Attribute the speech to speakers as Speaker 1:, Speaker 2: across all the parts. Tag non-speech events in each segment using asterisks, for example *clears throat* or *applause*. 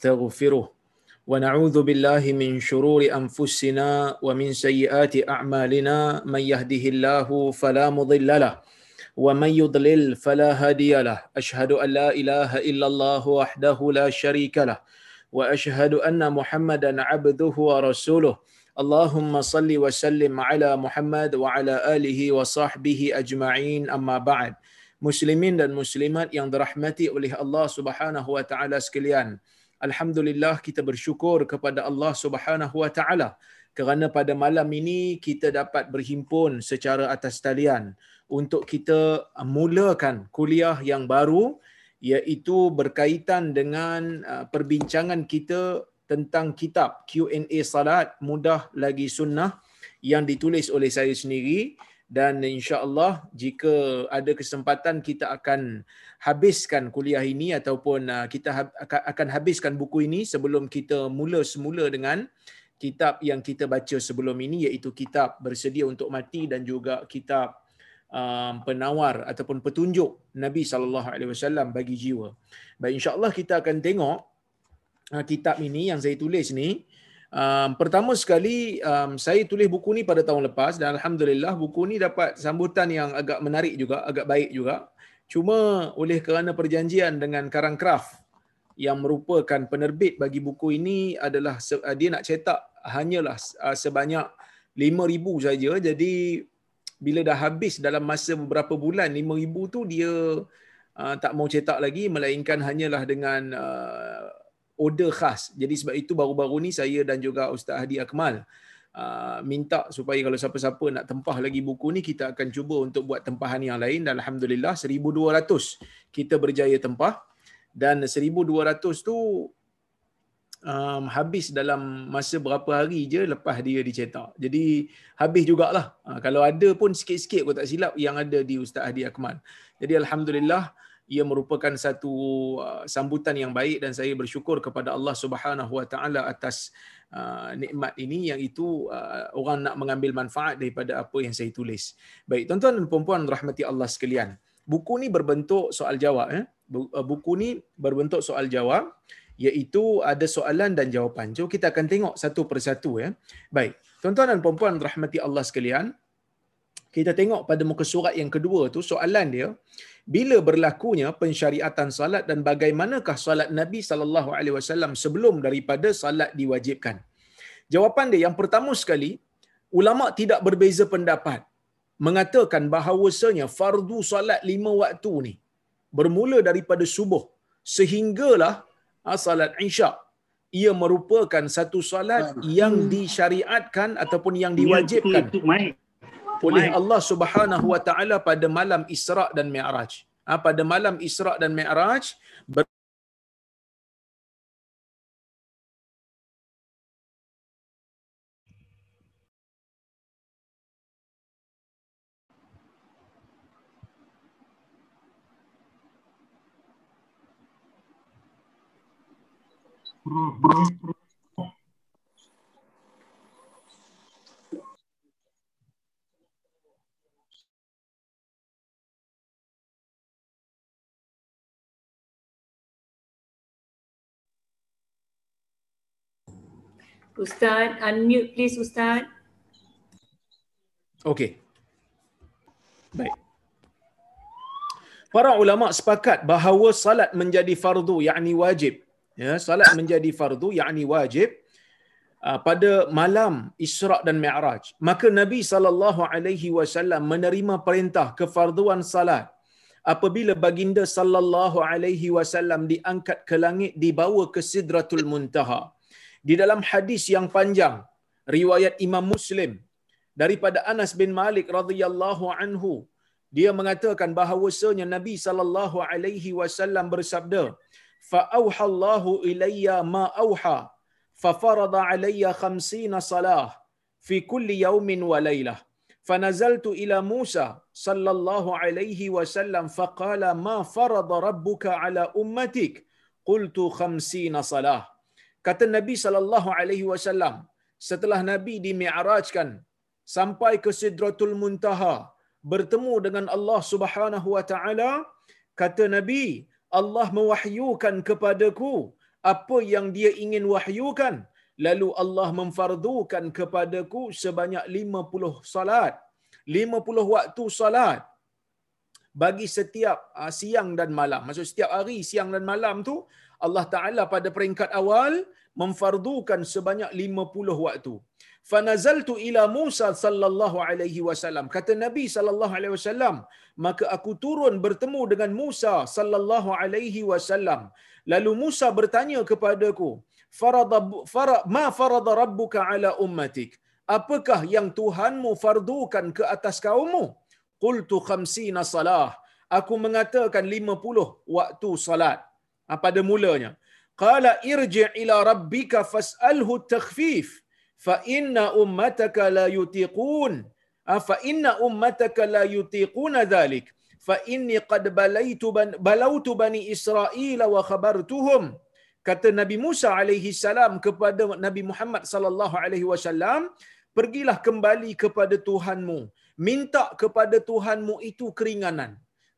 Speaker 1: ونستغفره ونعوذ بالله من شرور أنفسنا ومن سيئات أعمالنا. من يهده الله فلا مضل له ومن يضلل فلا هادي له. أشهد أن لا إله إلا الله وحده لا شريك له وأشهد أن محمدا عبده ورسوله. اللهم صل وسلم على محمد وعلى آله وصحبه أجمعين. أما بعد muslimin dan muslimat yang dirahmati oleh Allah Subhanahu wa taala sekalian. Alhamdulillah kita bersyukur kepada Allah Subhanahu wa taala. Kerana pada malam ini kita dapat berhimpun secara atas talian untuk kita mulakan kuliah yang baru iaitu berkaitan dengan uh, perbincangan kita tentang kitab Q&A salat mudah lagi sunnah yang ditulis oleh saya sendiri dan insya-Allah jika ada kesempatan kita akan habiskan kuliah ini ataupun uh, kita akan habiskan buku ini sebelum kita mula semula dengan kitab yang kita baca sebelum ini iaitu kitab bersedia untuk mati dan juga kitab um, penawar ataupun petunjuk Nabi sallallahu alaihi wasallam bagi jiwa. Baik insya-Allah kita akan tengok uh, kitab ini yang saya tulis ni Um, pertama sekali um, saya tulis buku ni pada tahun lepas dan alhamdulillah buku ni dapat sambutan yang agak menarik juga, agak baik juga. Cuma oleh kerana perjanjian dengan Karang Craft yang merupakan penerbit bagi buku ini adalah uh, dia nak cetak hanyalah uh, sebanyak 5000 saja. Jadi bila dah habis dalam masa beberapa bulan 5000 tu dia uh, tak mau cetak lagi melainkan hanyalah dengan uh, order khas. Jadi sebab itu baru-baru ni saya dan juga Ustaz Hadi Akmal uh, minta supaya kalau siapa-siapa nak tempah lagi buku ni kita akan cuba untuk buat tempahan yang lain dan alhamdulillah 1200 kita berjaya tempah dan 1200 tu um, habis dalam masa berapa hari je lepas dia dicetak. Jadi habis jugalah. Uh, kalau ada pun sikit-sikit aku tak silap yang ada di Ustaz Hadi Akmal. Jadi alhamdulillah ia merupakan satu uh, sambutan yang baik dan saya bersyukur kepada Allah Subhanahu Wa Taala atas uh, nikmat ini yang itu uh, orang nak mengambil manfaat daripada apa yang saya tulis. Baik, tuan-tuan dan puan-puan rahmati Allah sekalian. Buku ni berbentuk soal jawab eh. Buku ni berbentuk soal jawab iaitu ada soalan dan jawapan. Jom kita akan tengok satu persatu ya. Baik, tuan-tuan dan puan-puan rahmati Allah sekalian. Kita tengok pada muka surat yang kedua tu soalan dia bila berlakunya pensyariatan salat dan bagaimanakah salat Nabi sallallahu alaihi wasallam sebelum daripada salat diwajibkan. Jawapan dia yang pertama sekali ulama tidak berbeza pendapat mengatakan bahawasanya fardu salat lima waktu ni bermula daripada subuh sehinggalah ah, salat isyak ia merupakan satu salat yang disyariatkan ataupun yang diwajibkan oleh Allah Subhanahu wa taala pada malam Isra dan Mi'raj. Ha, pada malam Isra dan Mi'raj ber-
Speaker 2: Ustaz, unmute please Ustaz.
Speaker 1: Okey. Baik. Para ulama sepakat bahawa salat menjadi fardu yakni wajib. Ya, salat menjadi fardu yakni wajib uh, pada malam Isra dan Mi'raj. Maka Nabi sallallahu alaihi wasallam menerima perintah kefarduan salat apabila baginda sallallahu alaihi wasallam diangkat ke langit dibawa ke Sidratul Muntaha di dalam hadis yang panjang riwayat Imam Muslim daripada Anas bin Malik radhiyallahu anhu dia mengatakan bahawasanya Nabi sallallahu alaihi wasallam bersabda fa auhallahu ilayya ma auha fa farada alayya 50 salah fi kulli yawmin wa laylah فنزلت إلى موسى صلى الله عليه وسلم فقال ما فرض ربك على أمتك قلت خمسين صلاة kata Nabi sallallahu alaihi wasallam setelah Nabi dimi'rajkan sampai ke Sidratul Muntaha bertemu dengan Allah Subhanahu wa taala kata Nabi Allah mewahyukan kepadaku apa yang dia ingin wahyukan. Lalu Allah memfardukan kepadaku sebanyak 50 salat 50 waktu salat. Bagi setiap uh, siang dan malam. Maksud setiap hari siang dan malam tu Allah Taala pada peringkat awal memfardukan sebanyak 50 waktu. Fanazaltu ila Musa sallallahu alaihi wasallam. Kata Nabi sallallahu alaihi wasallam maka aku turun bertemu dengan Musa sallallahu alaihi wasallam. Lalu Musa bertanya kepadaku farada fara, ma farada rabbuka ala ummatik? Apakah yang Tuhanmu fardukan ke atas kaummu? Qultu khamsina salah. Aku mengatakan 50 waktu salat ha, pada mulanya. Qala irji ila rabbika fas'alhu takhfif fa inna ummataka la yutiqun. Fa inna ummataka la yutiquna dhalik. Fa inni qad balaitu ban, balautu bani israila wa khabartuhum. Kata Nabi Musa alaihi salam kepada Nabi Muhammad sallallahu alaihi wasallam pergilah kembali kepada Tuhanmu. Minta kepada Tuhanmu itu keringanan.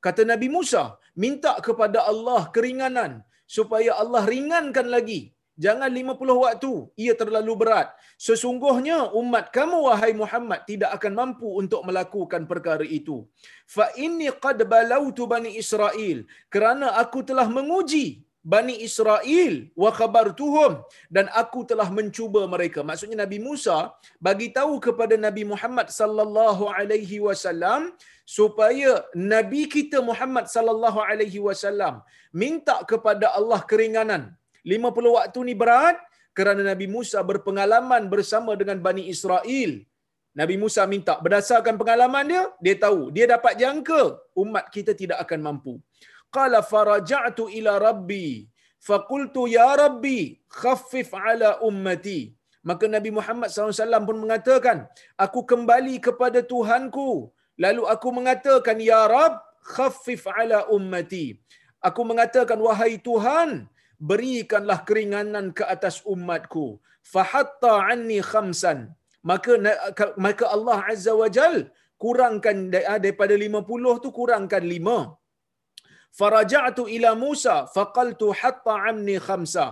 Speaker 1: Kata Nabi Musa minta kepada Allah keringanan supaya Allah ringankan lagi Jangan 50 waktu, ia terlalu berat. Sesungguhnya umat kamu wahai Muhammad tidak akan mampu untuk melakukan perkara itu. Fa inni qad balautu bani Israel kerana aku telah menguji Bani Israel wa khabartuhum dan aku telah mencuba mereka. Maksudnya Nabi Musa bagi tahu kepada Nabi Muhammad sallallahu alaihi wasallam supaya nabi kita Muhammad sallallahu alaihi wasallam minta kepada Allah keringanan 50 waktu ni berat kerana Nabi Musa berpengalaman bersama dengan Bani Israel. Nabi Musa minta berdasarkan pengalaman dia, dia tahu, dia dapat jangka umat kita tidak akan mampu. Qala faraja'tu ila rabbi faqultu ya rabbi khaffif ala ummati. Maka Nabi Muhammad SAW pun mengatakan, aku kembali kepada Tuhanku. Lalu aku mengatakan, Ya Rab, khaffif ala ummati. Aku mengatakan, wahai Tuhan, berikanlah keringanan ke atas umatku fahatta anni khamsan maka maka Allah azza wajal kurangkan ah, daripada 50 tu kurangkan 5 faraja'tu ila Musa faqaltu hatta anni khamsa.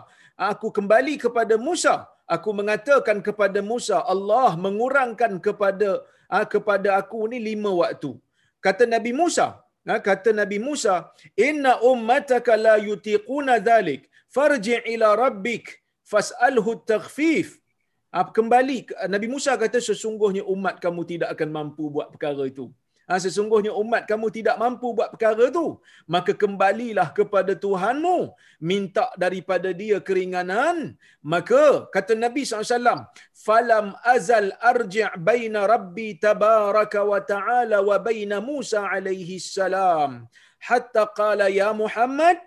Speaker 1: Aku kembali kepada Musa. Aku mengatakan kepada Musa Allah mengurangkan kepada ah, kepada aku ni lima waktu. Kata Nabi Musa ah, kata Nabi Musa inna ummataka la yutiquna dhalik. Farji ila rabbik fas'alhu takhfif kembali Nabi Musa kata sesungguhnya umat kamu tidak akan mampu buat perkara itu ha, sesungguhnya umat kamu tidak mampu buat perkara itu maka kembalilah kepada Tuhanmu. Minta daripada dia keringanan. Maka kata Nabi SAW falam azal arji' baina rabbi tabaraka wa ta'ala wa baina Musa alaihi salam. Hatta qala ya Muhammad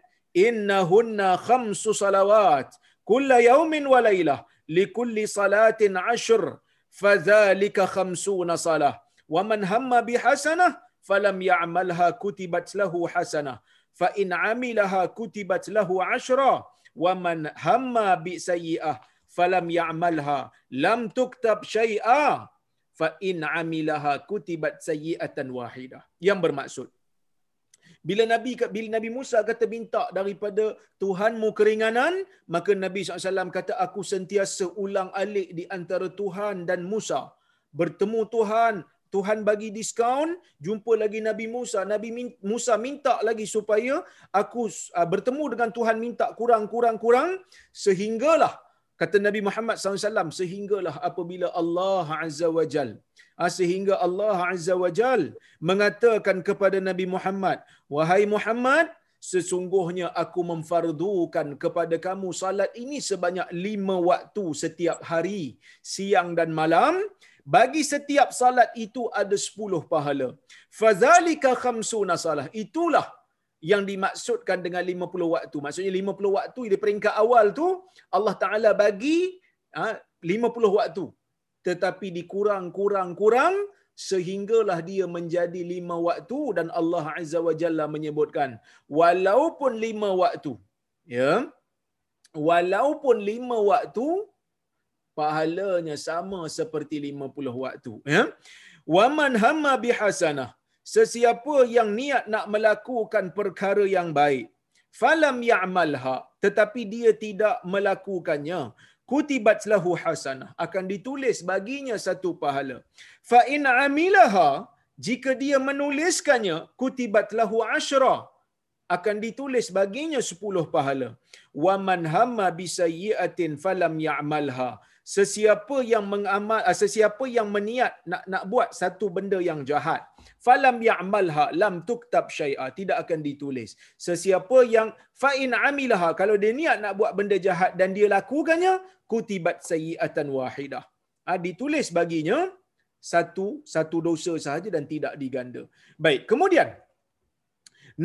Speaker 1: innahunna khamsu salawat kulla yawmin wa laylah likulli salatin ashr fadhalika khamsuna salah wa man hamma bihasanah falam ya'malha kutibat lahu hasanah fa in 'amilaha kutibat lahu ashra wa man hamma bi sayyi'ah falam ya'malha lam tuktab syai'a fa in 'amilaha kutibat sayyi'atan wahidah yang bermaksud bila Nabi bila Nabi Musa kata minta daripada Tuhanmu keringanan, maka Nabi SAW kata aku sentiasa ulang alik di antara Tuhan dan Musa. Bertemu Tuhan, Tuhan bagi diskaun, jumpa lagi Nabi Musa. Nabi Musa minta lagi supaya aku uh, bertemu dengan Tuhan minta kurang-kurang-kurang sehinggalah kata Nabi Muhammad SAW sehinggalah apabila Allah Azza wa Jalla Ah, sehingga Allah Azza wa Jal mengatakan kepada Nabi Muhammad, Wahai Muhammad, sesungguhnya aku memfardukan kepada kamu salat ini sebanyak lima waktu setiap hari, siang dan malam. Bagi setiap salat itu ada sepuluh pahala. Fazalika khamsuna salah. Itulah yang dimaksudkan dengan lima puluh waktu. Maksudnya lima puluh waktu di peringkat awal tu Allah Taala bagi ha, lima puluh waktu tetapi dikurang-kurang-kurang sehinggalah dia menjadi lima waktu dan Allah Azza wa Jalla menyebutkan walaupun lima waktu ya walaupun lima waktu pahalanya sama seperti lima puluh waktu ya? Waman hamma bihasanah sesiapa yang niat nak melakukan perkara yang baik falam ya'malha tetapi dia tidak melakukannya kutibat lahu hasanah akan ditulis baginya satu pahala. Fa in amilaha jika dia menuliskannya kutibat lahu asyra akan ditulis baginya sepuluh pahala. Wa man hamma bisayyi'atin falam ya'malha sesiapa yang mengamal ah, sesiapa yang meniat nak nak buat satu benda yang jahat falam ya'malha lam tuktab syai'a tidak akan ditulis. Sesiapa yang fa in amilaha kalau dia niat nak buat benda jahat dan dia lakukannya kutibat sayyi'atan wahidah. Ha, ditulis baginya satu satu dosa sahaja dan tidak diganda. Baik kemudian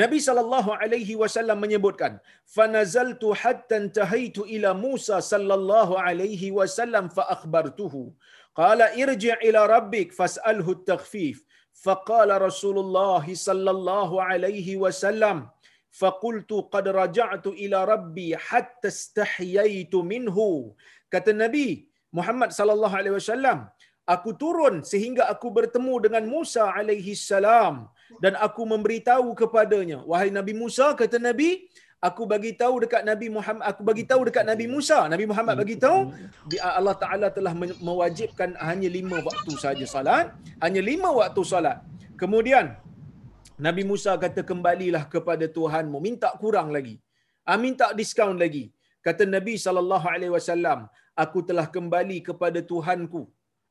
Speaker 1: Nabi sallallahu alaihi wasallam menyebutkan, "Fanazaltu hatta intahaitu ila Musa sallallahu alaihi wasallam fa akhbartuhu." Qala irji' ila rabbik fas'alhu at-takhfif. فقال رسول الله صلى الله عليه وسلم فقلت قد رجعت إلى ربي حتى استحييت منه kata Nabi Muhammad sallallahu alaihi wasallam aku turun sehingga aku bertemu dengan Musa alaihi salam. Dan aku memberitahu kepadanya wahai Nabi Musa kata Nabi aku bagi tahu dekat Nabi Muhammad aku bagi tahu dekat Nabi Musa. Nabi Muhammad bagi tahu Allah Taala telah mewajibkan hanya lima waktu saja salat hanya lima waktu salat. Kemudian Nabi Musa kata kembalilah kepada Tuhanmu. Minta kurang lagi. Ah, minta diskaun lagi. Kata Nabi sallallahu alaihi wasallam aku telah kembali kepada Tuhanku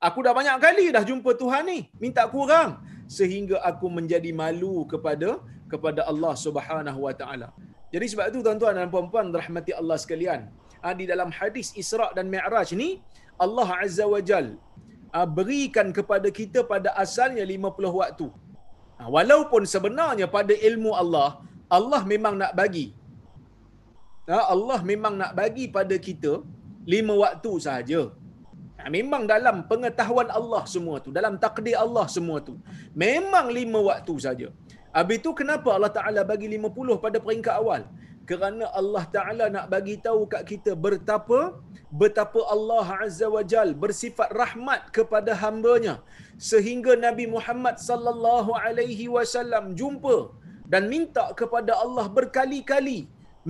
Speaker 1: aku dah banyak kali dah jumpa Tuhan ni minta kurang sehingga aku menjadi malu kepada kepada Allah Subhanahu wa taala jadi sebab itu tuan-tuan dan puan-puan rahmati Allah sekalian, ah, di dalam hadis Isra' dan Mi'raj ni Allah Azza wa Jal ah, berikan kepada kita pada asalnya 50 waktu. Ah, walaupun sebenarnya pada ilmu Allah, Allah memang nak bagi. Allah memang nak bagi pada kita lima waktu sahaja. Memang dalam pengetahuan Allah semua tu, dalam takdir Allah semua tu. Memang lima waktu saja. Habis itu kenapa Allah Ta'ala bagi 50 pada peringkat awal? Kerana Allah Ta'ala nak bagi tahu kat kita betapa betapa Allah Azza wa Jal bersifat rahmat kepada hambanya sehingga Nabi Muhammad sallallahu alaihi wasallam jumpa dan minta kepada Allah berkali-kali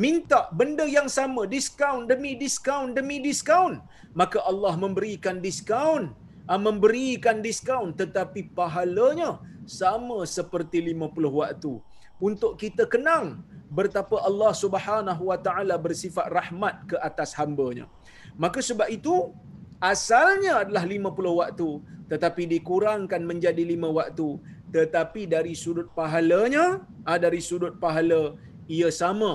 Speaker 1: minta benda yang sama diskaun demi diskaun demi diskaun maka Allah memberikan diskaun. Ah, memberikan diskaun. Tetapi pahalanya sama seperti 50 waktu. Untuk kita kenang betapa Allah Subhanahu wa taala bersifat rahmat ke atas hamba-Nya. Maka sebab itu asalnya adalah 50 waktu tetapi dikurangkan menjadi 5 waktu. Tetapi dari sudut pahalanya ah, dari sudut pahala ia sama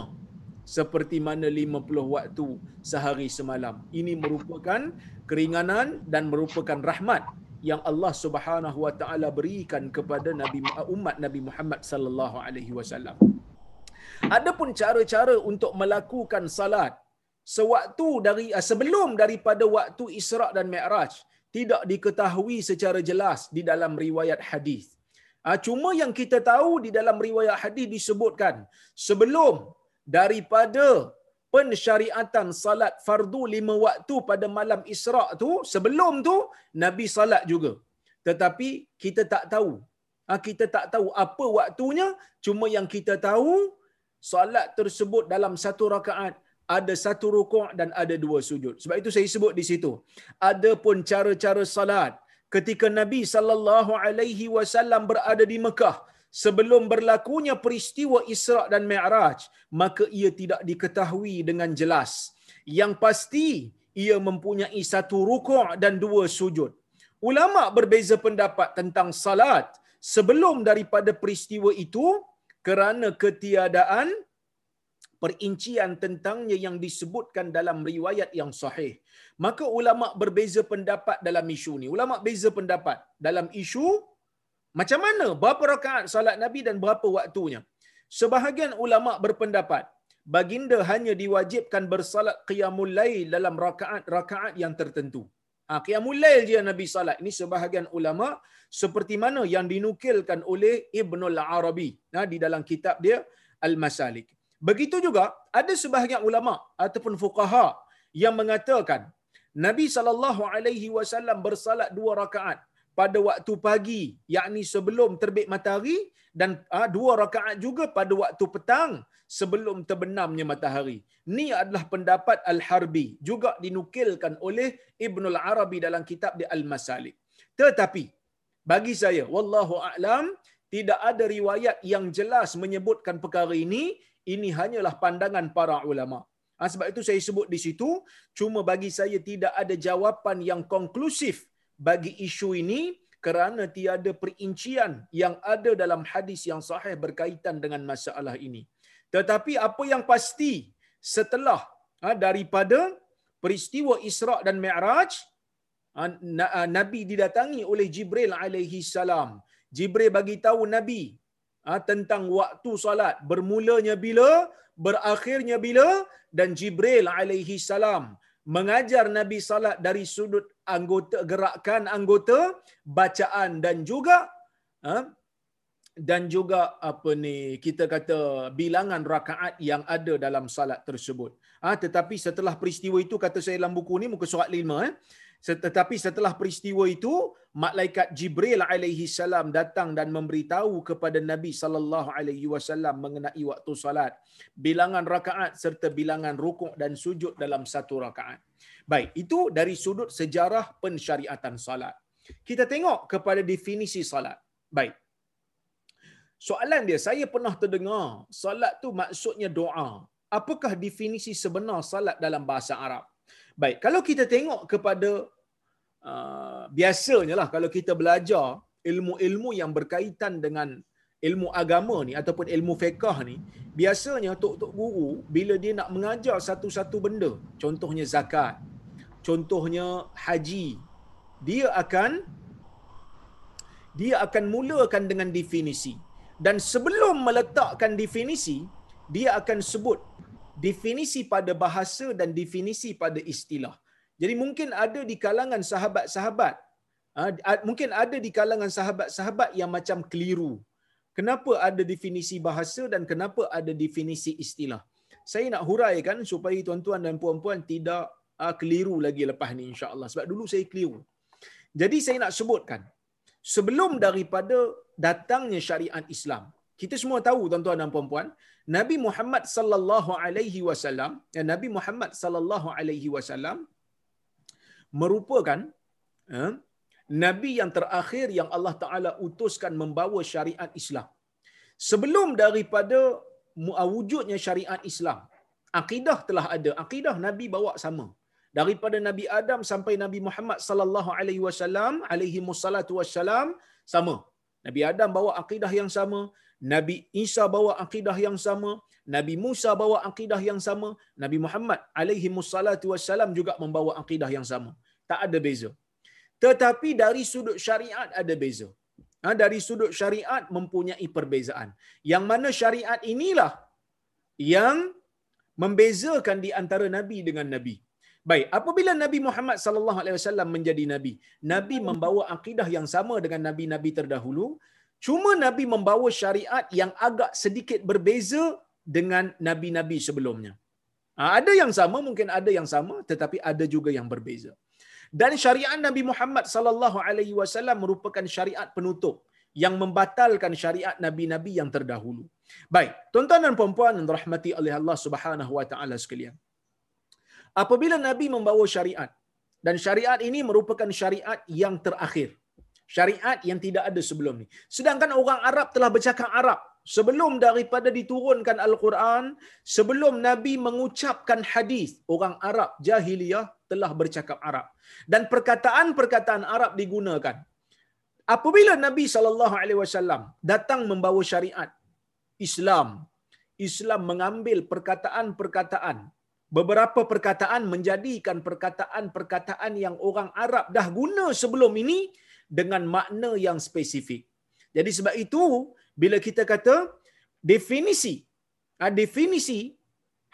Speaker 1: seperti mana 50 waktu sehari semalam. Ini merupakan keringanan dan merupakan rahmat yang Allah Subhanahu wa taala berikan kepada Nabi umat Nabi Muhammad sallallahu alaihi wasallam. Adapun cara-cara untuk melakukan salat sewaktu dari ah, sebelum daripada waktu Isra dan Mi'raj tidak diketahui secara jelas di dalam riwayat hadis. Ah, cuma yang kita tahu di dalam riwayat hadis disebutkan sebelum daripada pensyariatan salat fardu lima waktu pada malam Isra' tu, sebelum tu Nabi salat juga. Tetapi kita tak tahu. Ha, kita tak tahu apa waktunya, cuma yang kita tahu salat tersebut dalam satu rakaat ada satu rukuk dan ada dua sujud. Sebab itu saya sebut di situ. Ada pun cara-cara salat ketika Nabi sallallahu alaihi wasallam berada di Mekah sebelum berlakunya peristiwa Isra dan Mi'raj, maka ia tidak diketahui dengan jelas. Yang pasti, ia mempunyai satu rukuk dan dua sujud. Ulama berbeza pendapat tentang salat sebelum daripada peristiwa itu kerana ketiadaan perincian tentangnya yang disebutkan dalam riwayat yang sahih. Maka ulama berbeza pendapat dalam isu ni. Ulama beza pendapat dalam isu macam mana? Berapa rakaat salat Nabi dan berapa waktunya? Sebahagian ulama berpendapat baginda hanya diwajibkan bersalat qiyamul lail dalam rakaat-rakaat yang tertentu. Ha, qiyamul lail je Nabi salat. Ini sebahagian ulama seperti mana yang dinukilkan oleh Ibnul Arabi ha, di dalam kitab dia Al-Masalik. Begitu juga ada sebahagian ulama ataupun fuqaha yang mengatakan Nabi sallallahu alaihi wasallam bersalat dua rakaat pada waktu pagi yakni sebelum terbit matahari dan uh, dua rakaat juga pada waktu petang sebelum terbenamnya matahari. Ni adalah pendapat Al-Harbi juga dinukilkan oleh Ibnul Arabi dalam kitab di Al-Masalik. Tetapi bagi saya wallahu a'lam tidak ada riwayat yang jelas menyebutkan perkara ini ini hanyalah pandangan para ulama. Ha, sebab itu saya sebut di situ cuma bagi saya tidak ada jawapan yang konklusif bagi isu ini kerana tiada perincian yang ada dalam hadis yang sahih berkaitan dengan masalah ini. Tetapi apa yang pasti setelah ha, daripada peristiwa Isra' dan Mi'raj, ha, ha, Nabi didatangi oleh Jibril alaihi salam. Jibril bagi tahu Nabi tentang waktu salat bermulanya bila, berakhirnya bila dan Jibril alaihi salam mengajar Nabi salat dari sudut anggota gerakan anggota bacaan dan juga ha, dan juga apa ni kita kata bilangan rakaat yang ada dalam salat tersebut. Ha, tetapi setelah peristiwa itu kata saya dalam buku ni muka surat 5 eh tetapi setelah peristiwa itu malaikat Jibril alaihi salam datang dan memberitahu kepada Nabi sallallahu alaihi wasallam mengenai waktu salat, bilangan rakaat serta bilangan rukuk dan sujud dalam satu rakaat. Baik, itu dari sudut sejarah pensyariatan salat. Kita tengok kepada definisi salat. Baik. Soalan dia, saya pernah terdengar salat tu maksudnya doa. Apakah definisi sebenar salat dalam bahasa Arab? Baik, kalau kita tengok kepada uh, biasanya lah kalau kita belajar ilmu-ilmu yang berkaitan dengan ilmu agama ni ataupun ilmu fiqah ni, biasanya tok-tok guru bila dia nak mengajar satu-satu benda, contohnya zakat, contohnya haji, dia akan dia akan mulakan dengan definisi. Dan sebelum meletakkan definisi, dia akan sebut definisi pada bahasa dan definisi pada istilah. Jadi mungkin ada di kalangan sahabat-sahabat, ah, mungkin ada di kalangan sahabat-sahabat yang macam keliru. Kenapa ada definisi bahasa dan kenapa ada definisi istilah? Saya nak huraikan supaya tuan-tuan dan puan-puan tidak ah, keliru lagi lepas ni insya-Allah. Sebab dulu saya keliru. Jadi saya nak sebutkan sebelum daripada datangnya syariat Islam. Kita semua tahu tuan-tuan dan puan-puan, Nabi Muhammad sallallahu alaihi wasallam, ya Nabi Muhammad sallallahu alaihi wasallam merupakan eh, nabi yang terakhir yang Allah Taala utuskan membawa syariat Islam. Sebelum daripada wujudnya syariat Islam, akidah telah ada. Akidah Nabi bawa sama. Daripada Nabi Adam sampai Nabi Muhammad sallallahu alaihi wasallam alaihi wassalatu wassalam sama. Nabi Adam bawa akidah yang sama, Nabi Isa bawa akidah yang sama, Nabi Musa bawa akidah yang sama, Nabi Muhammad alaihi wassalatu wassalam juga membawa akidah yang sama. Tak ada beza. Tetapi dari sudut syariat ada beza. Ha, dari sudut syariat mempunyai perbezaan. Yang mana syariat inilah yang membezakan di antara nabi dengan nabi. Baik, apabila Nabi Muhammad sallallahu alaihi wasallam menjadi nabi, nabi membawa akidah yang sama dengan nabi-nabi terdahulu, cuma nabi membawa syariat yang agak sedikit berbeza dengan nabi-nabi sebelumnya. Ha, ada yang sama, mungkin ada yang sama, tetapi ada juga yang berbeza. Dan syariat Nabi Muhammad sallallahu alaihi wasallam merupakan syariat penutup yang membatalkan syariat nabi-nabi yang terdahulu. Baik, tuan-tuan dan puan-puan yang dirahmati oleh Allah Subhanahu wa taala sekalian apabila Nabi membawa syariat dan syariat ini merupakan syariat yang terakhir. Syariat yang tidak ada sebelum ni. Sedangkan orang Arab telah bercakap Arab sebelum daripada diturunkan Al-Quran, sebelum Nabi mengucapkan hadis, orang Arab jahiliyah telah bercakap Arab. Dan perkataan-perkataan Arab digunakan. Apabila Nabi saw datang membawa syariat Islam, Islam mengambil perkataan-perkataan beberapa perkataan menjadikan perkataan-perkataan yang orang Arab dah guna sebelum ini dengan makna yang spesifik. Jadi sebab itu bila kita kata definisi ah, definisi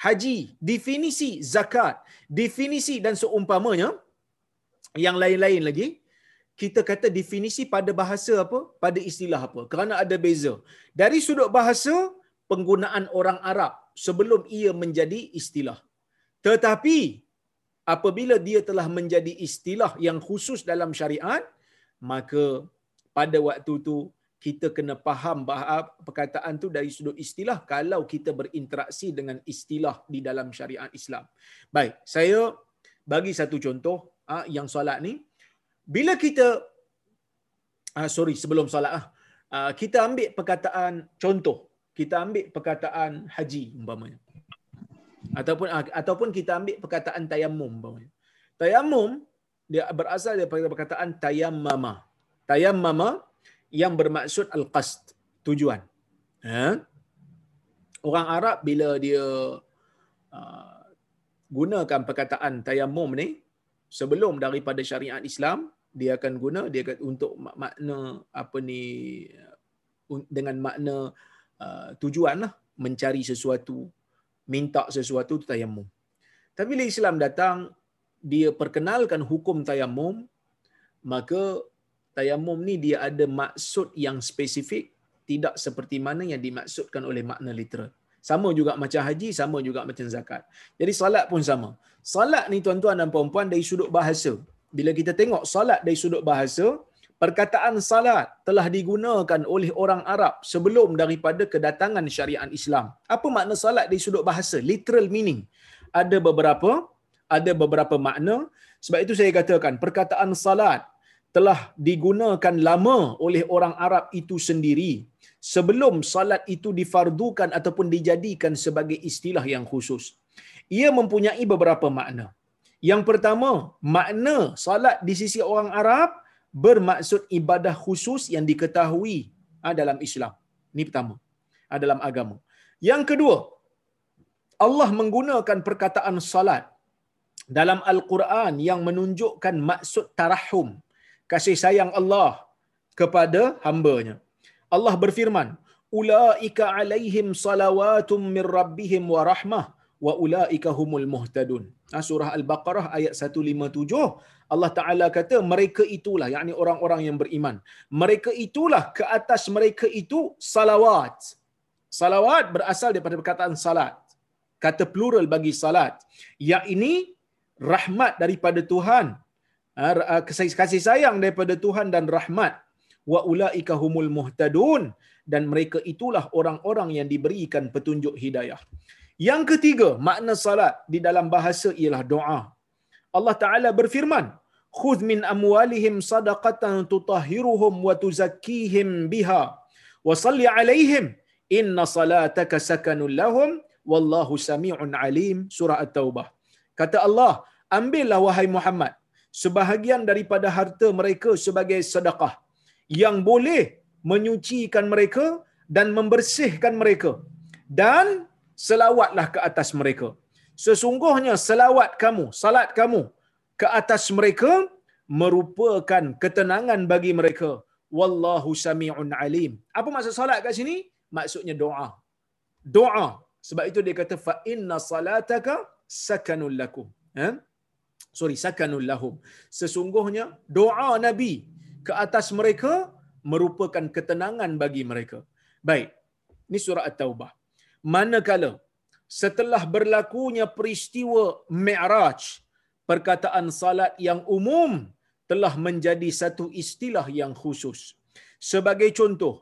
Speaker 1: haji, definisi zakat, definisi dan seumpamanya yang lain-lain lagi kita kata definisi pada bahasa apa? Pada istilah apa? Kerana ada beza. Dari sudut bahasa, penggunaan orang Arab sebelum ia menjadi istilah. Tetapi apabila dia telah menjadi istilah yang khusus dalam syariat, maka pada waktu itu kita kena faham bahawa perkataan tu dari sudut istilah kalau kita berinteraksi dengan istilah di dalam syariat Islam. Baik, saya bagi satu contoh ah, yang solat ni. Bila kita ah, sorry sebelum solat ah, ah kita ambil perkataan contoh. Kita ambil perkataan haji umpamanya ataupun ah, ataupun kita ambil perkataan tayammum umpamanya. Tayammum dia berasal daripada perkataan tayammama. Tayammama yang bermaksud al-qasd tujuan. Ha? orang Arab bila dia uh, gunakan perkataan tayammum ni sebelum daripada syariat Islam dia akan guna dia akan untuk makna apa ni dengan makna uh, tujuan lah. Mencari sesuatu minta sesuatu tu tayammum tapi bila Islam datang dia perkenalkan hukum tayammum maka tayammum ni dia ada maksud yang spesifik tidak seperti mana yang dimaksudkan oleh makna literal sama juga macam haji, sama juga macam zakat. Jadi salat pun sama. Salat ni tuan-tuan dan puan-puan dari sudut bahasa. Bila kita tengok salat dari sudut bahasa, perkataan salat telah digunakan oleh orang Arab sebelum daripada kedatangan syariat Islam. Apa makna salat dari sudut bahasa? Literal meaning. Ada beberapa, ada beberapa makna. Sebab itu saya katakan perkataan salat telah digunakan lama oleh orang Arab itu sendiri sebelum salat itu difardukan ataupun dijadikan sebagai istilah yang khusus. Ia mempunyai beberapa makna. Yang pertama, makna salat di sisi orang Arab bermaksud ibadah khusus yang diketahui ah, dalam Islam. Ini pertama. Ah, dalam agama. Yang kedua, Allah menggunakan perkataan salat dalam Al-Quran yang menunjukkan maksud tarahum, kasih sayang Allah kepada hambanya. Allah berfirman, "Ulaika alaihim salawatum min rabbihim wa rahmah wa ulaika humul muhtadun." Ah, surah Al-Baqarah ayat 157 Allah Taala kata mereka itulah yakni orang-orang yang beriman. Mereka itulah ke atas mereka itu salawat. Salawat berasal daripada perkataan salat. Kata plural bagi salat. Yang ini rahmat daripada Tuhan. Ah, ah, kasih sayang daripada Tuhan dan rahmat wa ulaika humul muhtadun dan mereka itulah orang-orang yang diberikan petunjuk hidayah. Yang ketiga, makna salat di dalam bahasa ialah doa. Allah Taala berfirman, "Khudh min amwalihim sadaqatan tutahhiruhum wa tuzakkihim biha wa salli 'alaihim inna salataka sakanun lahum wallahu sami'un alim." Surah At-Taubah. Kata Allah, ambillah wahai Muhammad sebahagian daripada harta mereka sebagai sedekah yang boleh menyucikan mereka dan membersihkan mereka dan selawatlah ke atas mereka sesungguhnya selawat kamu salat kamu ke atas mereka merupakan ketenangan bagi mereka wallahu samiun alim apa maksud salat kat sini maksudnya doa doa sebab itu dia kata fa inna salataka sakanul lakum ha? sorry sakanul lahum sesungguhnya doa nabi ke atas mereka merupakan ketenangan bagi mereka. Baik. Ini surah At-Taubah. Manakala setelah berlakunya peristiwa Mi'raj, perkataan salat yang umum telah menjadi satu istilah yang khusus. Sebagai contoh,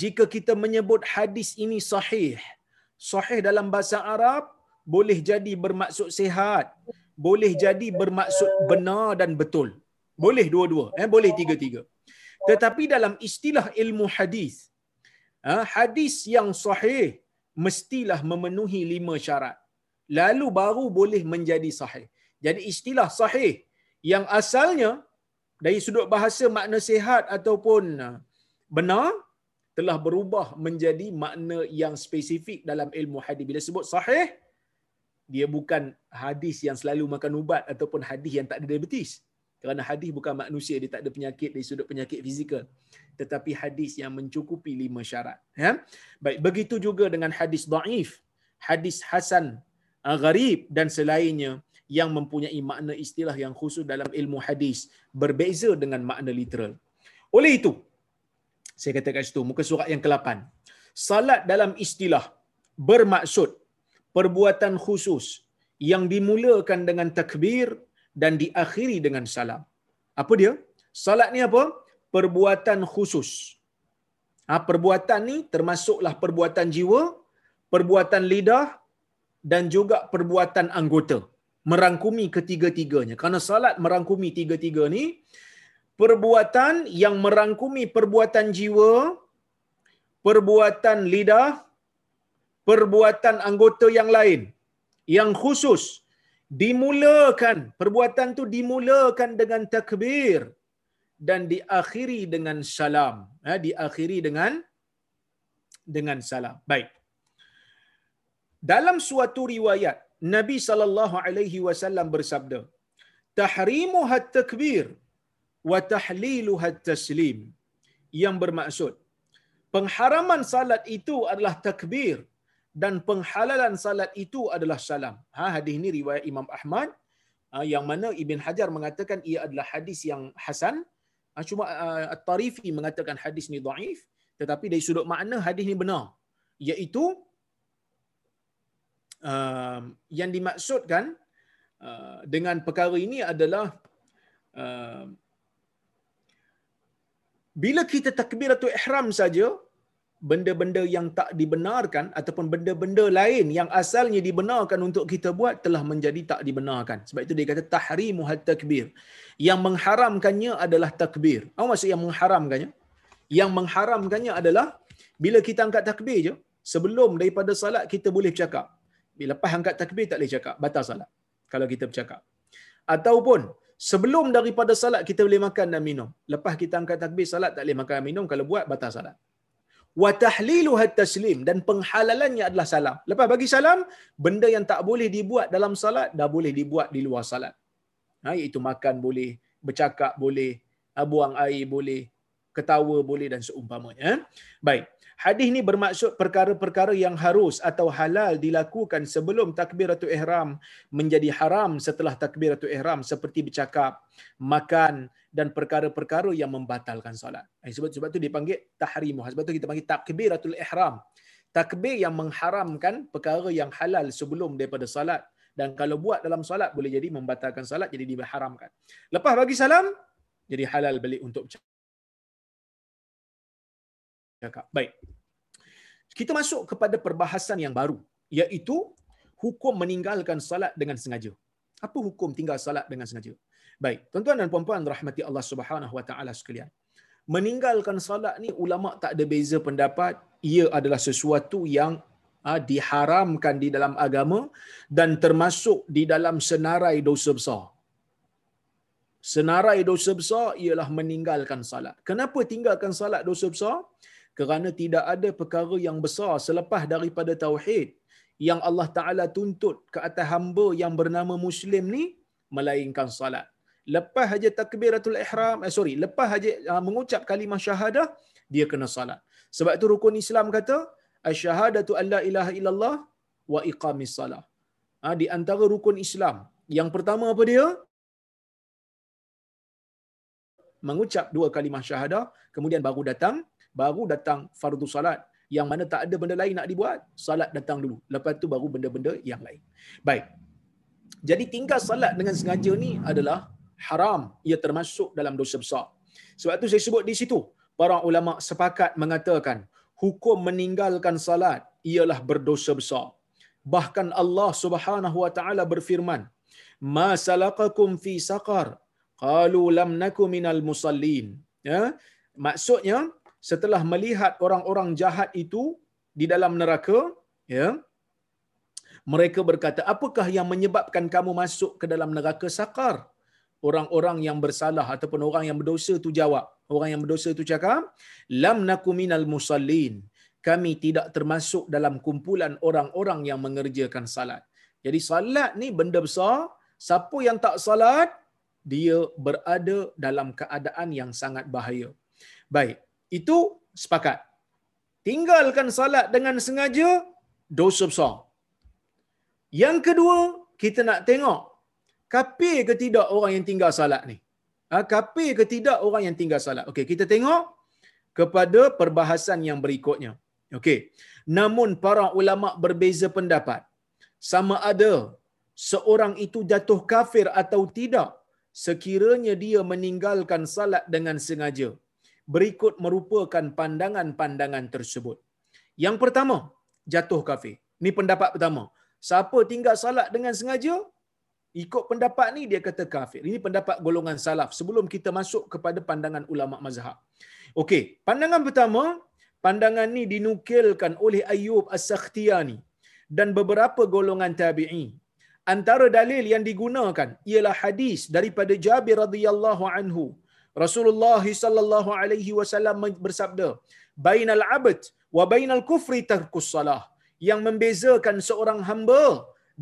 Speaker 1: jika kita menyebut hadis ini sahih, sahih dalam bahasa Arab boleh jadi bermaksud sehat, boleh jadi bermaksud benar dan betul. Boleh dua-dua, eh boleh tiga-tiga. Tetapi dalam istilah ilmu hadis, ha, hadis yang sahih mestilah memenuhi lima syarat. Lalu baru boleh menjadi sahih. Jadi istilah sahih yang asalnya dari sudut bahasa makna sehat ataupun ha, benar telah berubah menjadi makna yang spesifik dalam ilmu hadis. Bila sebut sahih, dia bukan hadis yang selalu makan ubat ataupun hadis yang tak ada diabetes kerana hadis bukan manusia dia tak ada penyakit dari sudut penyakit fizikal. Tetapi hadis yang mencukupi lima syarat ya. Baik begitu juga dengan hadis dhaif hadis hasan uh, gharib dan selainnya yang mempunyai makna istilah yang khusus dalam ilmu hadis berbeza dengan makna literal. Oleh itu saya kata kat situ muka surat yang ke-8 salat dalam istilah bermaksud perbuatan khusus yang dimulakan dengan takbir dan diakhiri dengan salam. Apa dia? Salat ni apa? Perbuatan khusus. Ha, perbuatan ni termasuklah perbuatan jiwa, perbuatan lidah dan juga perbuatan anggota. Merangkumi ketiga-tiganya. Kerana salat merangkumi tiga-tiga ni, perbuatan yang merangkumi perbuatan jiwa, perbuatan lidah, perbuatan anggota yang lain yang khusus dimulakan. Perbuatan tu dimulakan dengan takbir. Dan diakhiri dengan salam. Ha, diakhiri dengan dengan salam. Baik. Dalam suatu riwayat Nabi sallallahu alaihi wasallam bersabda tahrimu hat takbir wa tahlilu hat taslim. Yang bermaksud pengharaman salat itu adalah takbir dan penghalalan salat itu adalah salam. Ha, hadis ini riwayat Imam Ahmad ha, yang mana Ibn Hajar mengatakan ia adalah hadis yang hasan. Ha, cuma uh, At-Tarifi mengatakan hadis ini daif. Tetapi dari sudut makna hadis ini benar. Iaitu uh, yang dimaksudkan uh, dengan perkara ini adalah uh, bila kita takbiratul ihram saja benda-benda yang tak dibenarkan ataupun benda-benda lain yang asalnya dibenarkan untuk kita buat telah menjadi tak dibenarkan. Sebab itu dia kata tahrimu hat takbir. Yang mengharamkannya adalah takbir. Apa maksud yang mengharamkannya? Yang mengharamkannya adalah bila kita angkat takbir je, sebelum daripada salat kita boleh bercakap. Bila lepas angkat takbir tak boleh cakap, batal salat. Kalau kita bercakap. Ataupun sebelum daripada salat kita boleh makan dan minum. Lepas kita angkat takbir salat tak boleh makan dan minum. Kalau buat batal salat wa tahliluha taslim dan penghalalannya adalah salam. Lepas bagi salam, benda yang tak boleh dibuat dalam salat dah boleh dibuat di luar salat. Ha, iaitu makan boleh, bercakap boleh, ha, buang air boleh, ketawa boleh dan seumpamanya. Baik. Hadis ini bermaksud perkara-perkara yang harus atau halal dilakukan sebelum takbiratul ihram menjadi haram setelah takbiratul ihram seperti bercakap, makan dan perkara-perkara yang membatalkan solat. Eh, sebab sebab tu dipanggil tahrim. Sebab tu kita panggil takbiratul ihram. Takbir yang mengharamkan perkara yang halal sebelum daripada solat dan kalau buat dalam solat boleh jadi membatalkan solat jadi diharamkan. Lepas bagi salam jadi halal balik untuk cakap. Baik. Kita masuk kepada perbahasan yang baru iaitu hukum meninggalkan salat dengan sengaja. Apa hukum tinggal salat dengan sengaja? Baik, tuan-tuan dan puan-puan rahmati Allah Subhanahu wa taala sekalian. Meninggalkan salat ni ulama tak ada beza pendapat, ia adalah sesuatu yang ha, diharamkan di dalam agama dan termasuk di dalam senarai dosa besar. Senarai dosa besar ialah meninggalkan salat. Kenapa tinggalkan salat dosa besar? kerana tidak ada perkara yang besar selepas daripada tauhid yang Allah Taala tuntut ke atas hamba yang bernama muslim ni melainkan salat. Lepas aja takbiratul ihram, eh, sorry, lepas aja uh, mengucap kalimah syahadah, dia kena salat. Sebab itu rukun Islam kata, asyhadatu an la ilaha illallah wa iqamis salah. Ha, di antara rukun Islam, yang pertama apa dia? Mengucap dua kalimah syahadah, kemudian baru datang baru datang fardu salat yang mana tak ada benda lain nak dibuat salat datang dulu lepas tu baru benda-benda yang lain baik jadi tinggal salat dengan sengaja ni adalah haram ia termasuk dalam dosa besar. Sebab tu saya sebut di situ para ulama sepakat mengatakan hukum meninggalkan salat ialah berdosa besar. Bahkan Allah Subhanahu wa taala berfirman ma salakakum fi saqar qalu lam nakum minal musallin. Ya? Maksudnya setelah melihat orang-orang jahat itu di dalam neraka ya mereka berkata apakah yang menyebabkan kamu masuk ke dalam neraka sakar orang-orang yang bersalah ataupun orang yang berdosa tu jawab. Orang yang berdosa tu cakap lam nakuminal musallin. Kami tidak termasuk dalam kumpulan orang-orang yang mengerjakan salat. Jadi salat ni benda besar. Siapa yang tak salat dia berada dalam keadaan yang sangat bahaya. Baik itu sepakat. Tinggalkan salat dengan sengaja, dosa besar. Yang kedua, kita nak tengok kafir ke tidak orang yang tinggal salat ni. Ha, kafir ke tidak orang yang tinggal salat. Okey, kita tengok kepada perbahasan yang berikutnya. Okey. Namun para ulama berbeza pendapat. Sama ada seorang itu jatuh kafir atau tidak sekiranya dia meninggalkan salat dengan sengaja berikut merupakan pandangan-pandangan tersebut. Yang pertama, jatuh kafir. Ini pendapat pertama. Siapa tinggal salat dengan sengaja, ikut pendapat ni dia kata kafir. Ini pendapat golongan salaf sebelum kita masuk kepada pandangan ulama mazhab. Okey, pandangan pertama, pandangan ni dinukilkan oleh Ayyub As-Sakhtiyani dan beberapa golongan tabi'i. Antara dalil yang digunakan ialah hadis daripada Jabir radhiyallahu anhu. Rasulullah sallallahu alaihi wasallam bersabda, "Bainal 'abd wa bainal kufri tarkus salah." Yang membezakan seorang hamba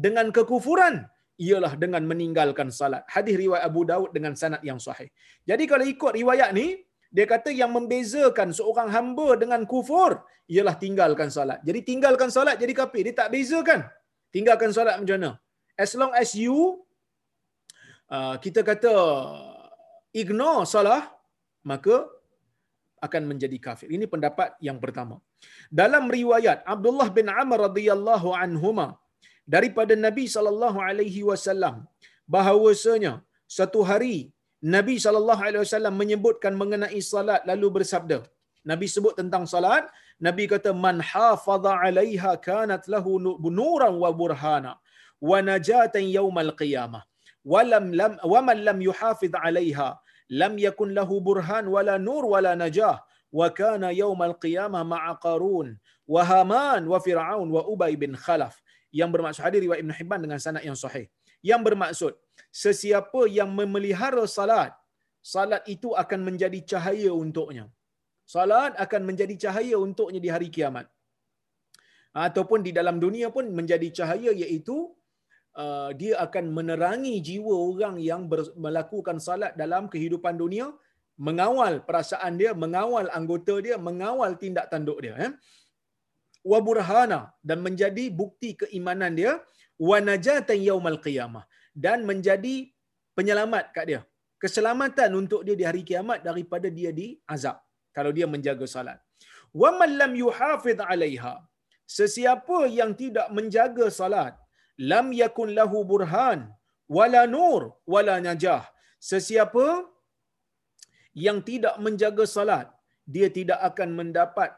Speaker 1: dengan kekufuran ialah dengan meninggalkan salat. Hadis riwayat Abu Daud dengan sanad yang sahih. Jadi kalau ikut riwayat ni, dia kata yang membezakan seorang hamba dengan kufur ialah tinggalkan salat. Jadi tinggalkan salat jadi kafir. Dia tak bezakan. Tinggalkan salat macam mana? As long as you uh, kita kata ignore salah, maka akan menjadi kafir. Ini pendapat yang pertama. Dalam riwayat Abdullah bin Amr radhiyallahu anhuma daripada Nabi sallallahu alaihi wasallam. Bahawasanya satu hari Nabi sallallahu alaihi wasallam menyebutkan mengenai salat lalu bersabda. Nabi sebut tentang salat Nabi kata man hafaza alaiha kanat lahu nuran wa burhana wa najatan yaumal qiyamah. Walam lam wa man lam yuhafiz alaiha lam yakun lahu burhan wala nur wala najah. Wa kana yaumal qiyamah ma'a qarun wa haman wa fir'aun wa ubay bin khalaf yang bermaksud hadir riwayat Ibn Hibban dengan sanad yang sahih. Yang bermaksud sesiapa yang memelihara salat, salat itu akan menjadi cahaya untuknya. Salat akan menjadi cahaya untuknya di hari kiamat. Ataupun di dalam dunia pun menjadi cahaya iaitu uh, dia akan menerangi jiwa orang yang melakukan salat dalam kehidupan dunia, mengawal perasaan dia, mengawal anggota dia, mengawal tindak tanduk dia. Eh? Wa burhana dan menjadi bukti keimanan dia wa najatan yaumal qiyamah dan menjadi penyelamat kat dia. Keselamatan untuk dia di hari kiamat daripada dia di azab kalau dia menjaga salat wa man lam yuhafiz alaiha sesiapa yang tidak menjaga salat lam yakun lahu burhan wala nur wala najah. Sesiapa yang tidak menjaga salat dia tidak akan mendapat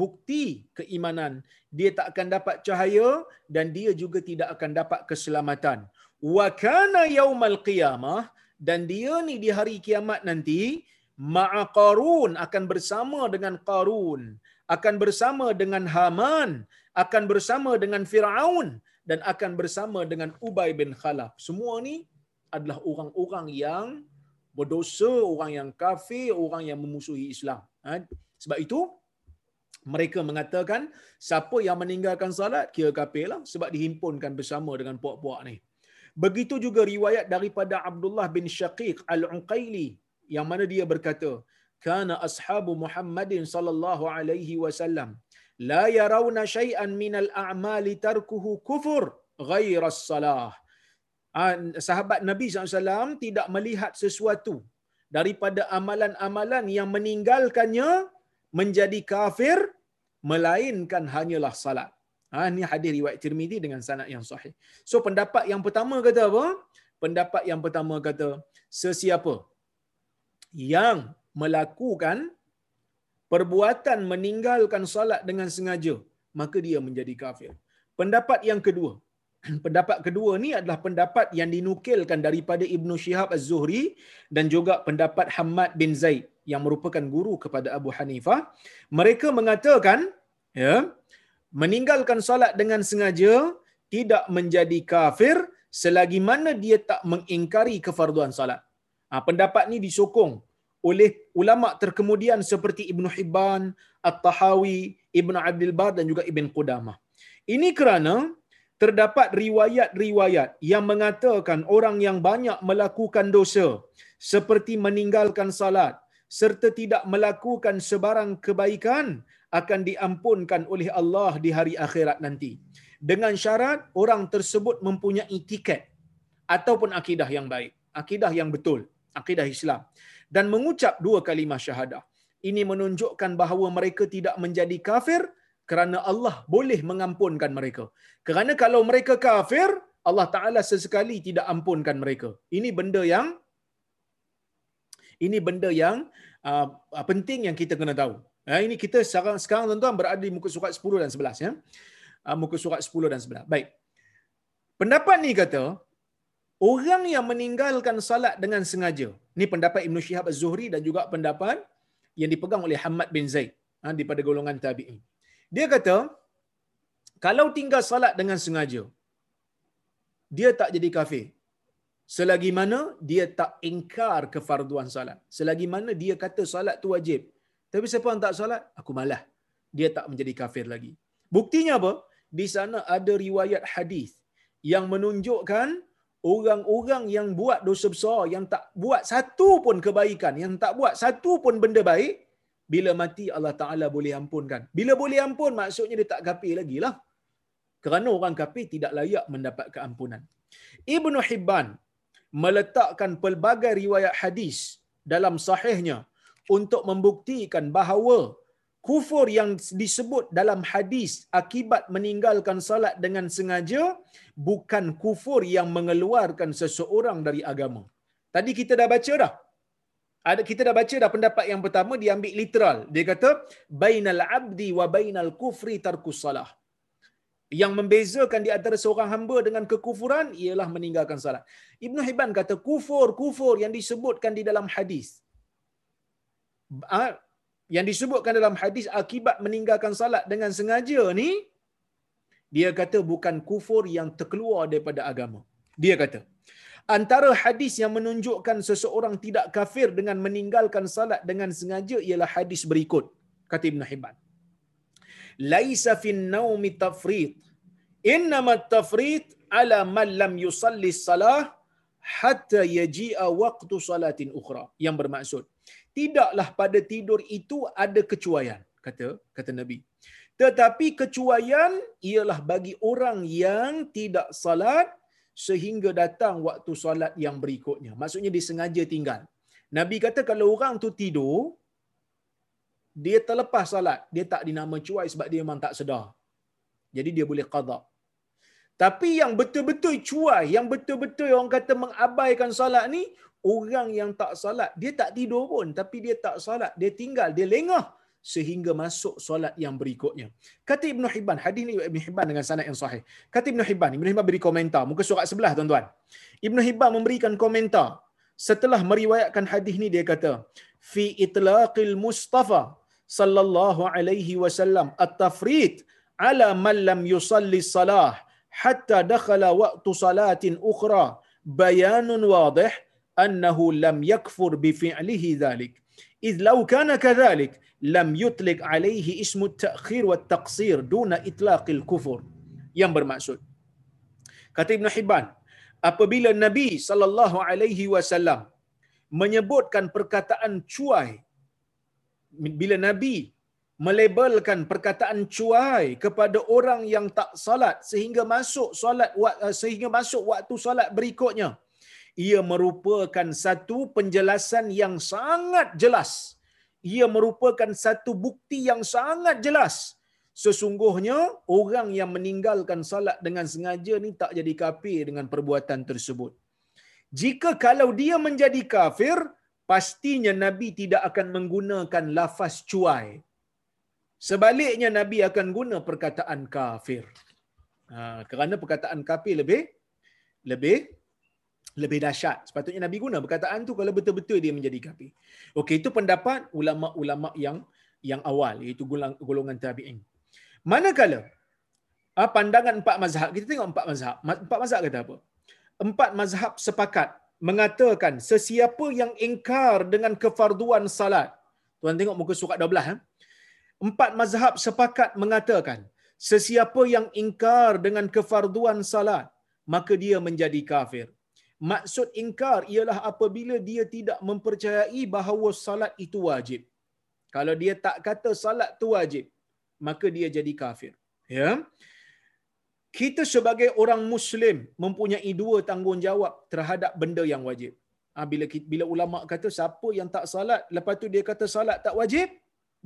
Speaker 1: bukti keimanan. Dia tak akan dapat cahaya dan dia juga tidak akan dapat keselamatan. Wa kana yaumal qiyamah dan dia ni di hari kiamat nanti ma'a qarun akan bersama dengan qarun akan bersama dengan haman akan bersama dengan firaun dan akan bersama dengan ubay bin khalaf. Semua ni adalah orang-orang yang berdosa orang yang kafir orang yang memusuhi Islam. Ha, sebab itu mereka mengatakan siapa yang meninggalkan salat kira kafir lah sebab dihimpunkan bersama dengan puak-puak ni. Begitu juga riwayat daripada Abdullah bin Syaqiq Al-Unqaili yang mana dia berkata, "Kana ashabu Muhammadin sallallahu alaihi wasallam la yarawna shay'an min al-a'mali tarkuhu kufur ghaira as-salah." Ah, sahabat Nabi SAW tidak melihat sesuatu daripada amalan-amalan yang meninggalkannya menjadi kafir melainkan hanyalah salat. Ha ni hadis riwayat Tirmizi dengan sanad yang sahih. So pendapat yang pertama kata apa? Pendapat yang pertama kata sesiapa yang melakukan perbuatan meninggalkan salat dengan sengaja maka dia menjadi kafir. Pendapat yang kedua. *clears throat* Pendapat kedua ni adalah pendapat yang dinukilkan daripada Ibnu Shihab Az-Zuhri dan juga pendapat Hamad bin Zaid yang merupakan guru kepada Abu Hanifah, mereka mengatakan, ya, meninggalkan solat dengan sengaja tidak menjadi kafir selagi mana dia tak mengingkari kefarduan solat. Ha, pendapat ni disokong oleh ulama terkemudian seperti Ibn Hibban, At-Tahawi, Ibn Abdul Bar dan juga Ibn Qudamah. Ini kerana terdapat riwayat-riwayat yang mengatakan orang yang banyak melakukan dosa seperti meninggalkan salat, serta tidak melakukan sebarang kebaikan akan diampunkan oleh Allah di hari akhirat nanti. Dengan syarat orang tersebut mempunyai tiket ataupun akidah yang baik, akidah yang betul, akidah Islam dan mengucap dua kalimah syahadah. Ini menunjukkan bahawa mereka tidak menjadi kafir kerana Allah boleh mengampunkan mereka. Kerana kalau mereka kafir, Allah Taala sesekali tidak ampunkan mereka. Ini benda yang Ini benda yang uh, penting yang kita kena tahu. Ha, ini kita sekarang sekarang tuan-tuan berada di muka surat 10 dan 11 ya. Uh, muka surat 10 dan 11. Baik. Pendapat ni kata orang yang meninggalkan salat dengan sengaja. Ni pendapat Ibn Shihab Az-Zuhri dan juga pendapat yang dipegang oleh Hamad bin Zaid ha, daripada golongan tabi'in. Dia kata kalau tinggal salat dengan sengaja dia tak jadi kafir. Selagi mana dia tak ingkar kefarduan salat. Selagi mana dia kata salat tu wajib. Tapi siapa yang tak salat, aku malah. Dia tak menjadi kafir lagi. Buktinya apa? Di sana ada riwayat hadis yang menunjukkan orang-orang yang buat dosa besar, yang tak buat satu pun kebaikan, yang tak buat satu pun benda baik, bila mati Allah Ta'ala boleh ampunkan. Bila boleh ampun, maksudnya dia tak kafir lagi lah. Kerana orang kafir tidak layak mendapat keampunan. Ibnu Hibban meletakkan pelbagai riwayat hadis dalam sahihnya untuk membuktikan bahawa kufur yang disebut dalam hadis akibat meninggalkan salat dengan sengaja bukan kufur yang mengeluarkan seseorang dari agama. Tadi kita dah baca dah. Ada kita dah baca dah pendapat yang pertama diambil literal. Dia kata bainal abdi wa bainal kufri tarkus salah. Yang membezakan di antara seorang hamba dengan kekufuran ialah meninggalkan salat. Ibnu Hibban kata kufur-kufur yang disebutkan di dalam hadis yang disebutkan dalam hadis akibat meninggalkan salat dengan sengaja ni dia kata bukan kufur yang terkeluar daripada agama. Dia kata antara hadis yang menunjukkan seseorang tidak kafir dengan meninggalkan salat dengan sengaja ialah hadis berikut kata Ibn Hibban. Laisa fin naumi tafrid. Innama tafrid ala man lam yusalli salah hatta yaji'a waqtu salatin ukhra. Yang bermaksud tidaklah pada tidur itu ada kecuaian kata kata nabi tetapi kecuaian ialah bagi orang yang tidak salat sehingga datang waktu solat yang berikutnya maksudnya disengaja tinggal nabi kata kalau orang tu tidur dia terlepas salat dia tak dinama cuai sebab dia memang tak sedar jadi dia boleh qada tapi yang betul-betul cuai yang betul-betul orang kata mengabaikan salat ni orang yang tak salat, dia tak tidur pun tapi dia tak salat, dia tinggal, dia lengah sehingga masuk solat yang berikutnya. Kata Ibn Hibban, hadis ni Ibn Hibban dengan sanad yang sahih. Kata Ibn Hibban, Ibn Hibban beri komentar, muka surat sebelah tuan-tuan. Ibn Hibban memberikan komentar. Setelah meriwayatkan hadis ni dia kata, fi itlaqil Mustafa sallallahu alaihi wasallam at-tafrid ala man lam yusalli salah hatta dakhala waqtu salatin ukhra bayanun wadih annahu lam yakfur bi fi'lihi dhalik إذ لو كان كذلك لم يطلق عليه اسم التأخير والتقصير دون إطلاق الكفر yang bermaksud kata Ibn Hibban apabila Nabi sallallahu alaihi wasallam menyebutkan perkataan cuai bila Nabi melabelkan perkataan cuai kepada orang yang tak salat sehingga masuk solat sehingga masuk waktu solat berikutnya ia merupakan satu penjelasan yang sangat jelas. Ia merupakan satu bukti yang sangat jelas. Sesungguhnya orang yang meninggalkan salat dengan sengaja ni tak jadi kafir dengan perbuatan tersebut. Jika kalau dia menjadi kafir, pastinya Nabi tidak akan menggunakan lafaz cuai. Sebaliknya Nabi akan guna perkataan kafir. Ha, kerana perkataan kafir lebih lebih lebih dahsyat. Sepatutnya Nabi guna perkataan tu kalau betul-betul dia menjadi kafir. Okey, itu pendapat ulama-ulama yang yang awal iaitu golongan tabi'in. Manakala ah, pandangan empat mazhab, kita tengok empat mazhab. Empat mazhab kata apa? Empat mazhab sepakat mengatakan sesiapa yang ingkar dengan kefarduan salat. Tuan tengok muka surat 12. Eh? Empat mazhab sepakat mengatakan sesiapa yang ingkar dengan kefarduan salat, maka dia menjadi kafir. Maksud ingkar ialah apabila dia tidak mempercayai bahawa salat itu wajib. Kalau dia tak kata salat itu wajib, maka dia jadi kafir. Ya. Kita sebagai orang muslim mempunyai dua tanggungjawab terhadap benda yang wajib. Ha, bila bila ulama kata siapa yang tak salat, lepas tu dia kata salat tak wajib,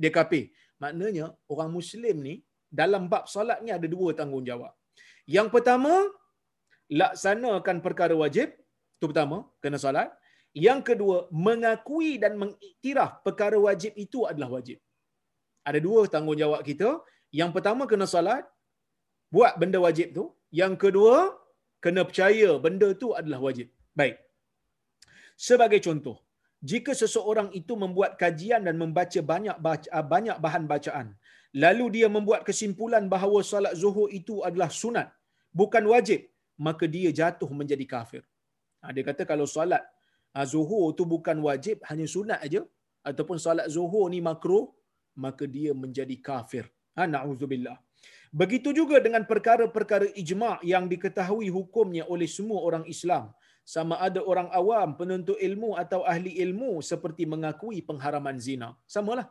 Speaker 1: dia kafir. Maknanya orang muslim ni dalam bab salat ni ada dua tanggungjawab. Yang pertama, laksanakan perkara wajib. Itu pertama, kena solat. Yang kedua, mengakui dan mengiktiraf perkara wajib itu adalah wajib. Ada dua tanggungjawab kita. Yang pertama kena salat, buat benda wajib tu. Yang kedua, kena percaya benda tu adalah wajib. Baik. Sebagai contoh, jika seseorang itu membuat kajian dan membaca banyak baca, banyak bahan bacaan, lalu dia membuat kesimpulan bahawa salat zuhur itu adalah sunat, bukan wajib, maka dia jatuh menjadi kafir. Ha, dia kata kalau salat ha, zuhur itu bukan wajib, hanya sunat aja ataupun salat zuhur ni makruh, maka dia menjadi kafir. Ha, na'udzubillah. Begitu juga dengan perkara-perkara ijma' yang diketahui hukumnya oleh semua orang Islam. Sama ada orang awam, penuntut ilmu atau ahli ilmu seperti mengakui pengharaman zina. Samalah.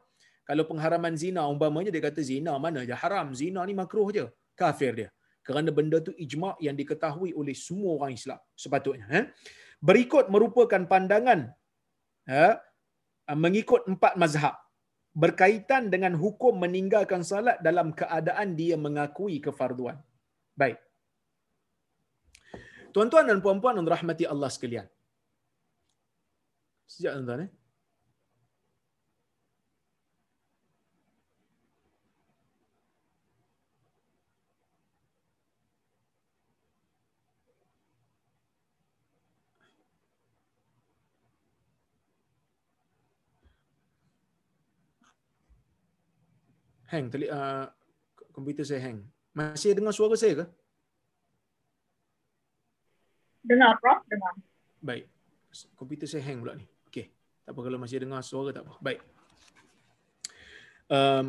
Speaker 1: Kalau pengharaman zina, umpamanya dia kata zina mana je haram. Zina ni makruh je. Kafir dia. Kerana benda tu ijma' yang diketahui oleh semua orang Islam. Sepatutnya. Eh? Berikut merupakan pandangan eh, mengikut empat mazhab berkaitan dengan hukum meninggalkan salat dalam keadaan dia mengakui kefarduan. Baik. Tuan-tuan dan puan-puan yang rahmati Allah sekalian. Sejak tuan-tuan eh? Hang tadi uh, komputer saya hang. Masih dengar suara saya ke?
Speaker 3: Dengar, Prof. Dengar.
Speaker 1: Baik. Komputer saya hang pula ni. Okey. Tak apa kalau masih dengar suara tak apa. Baik. Um,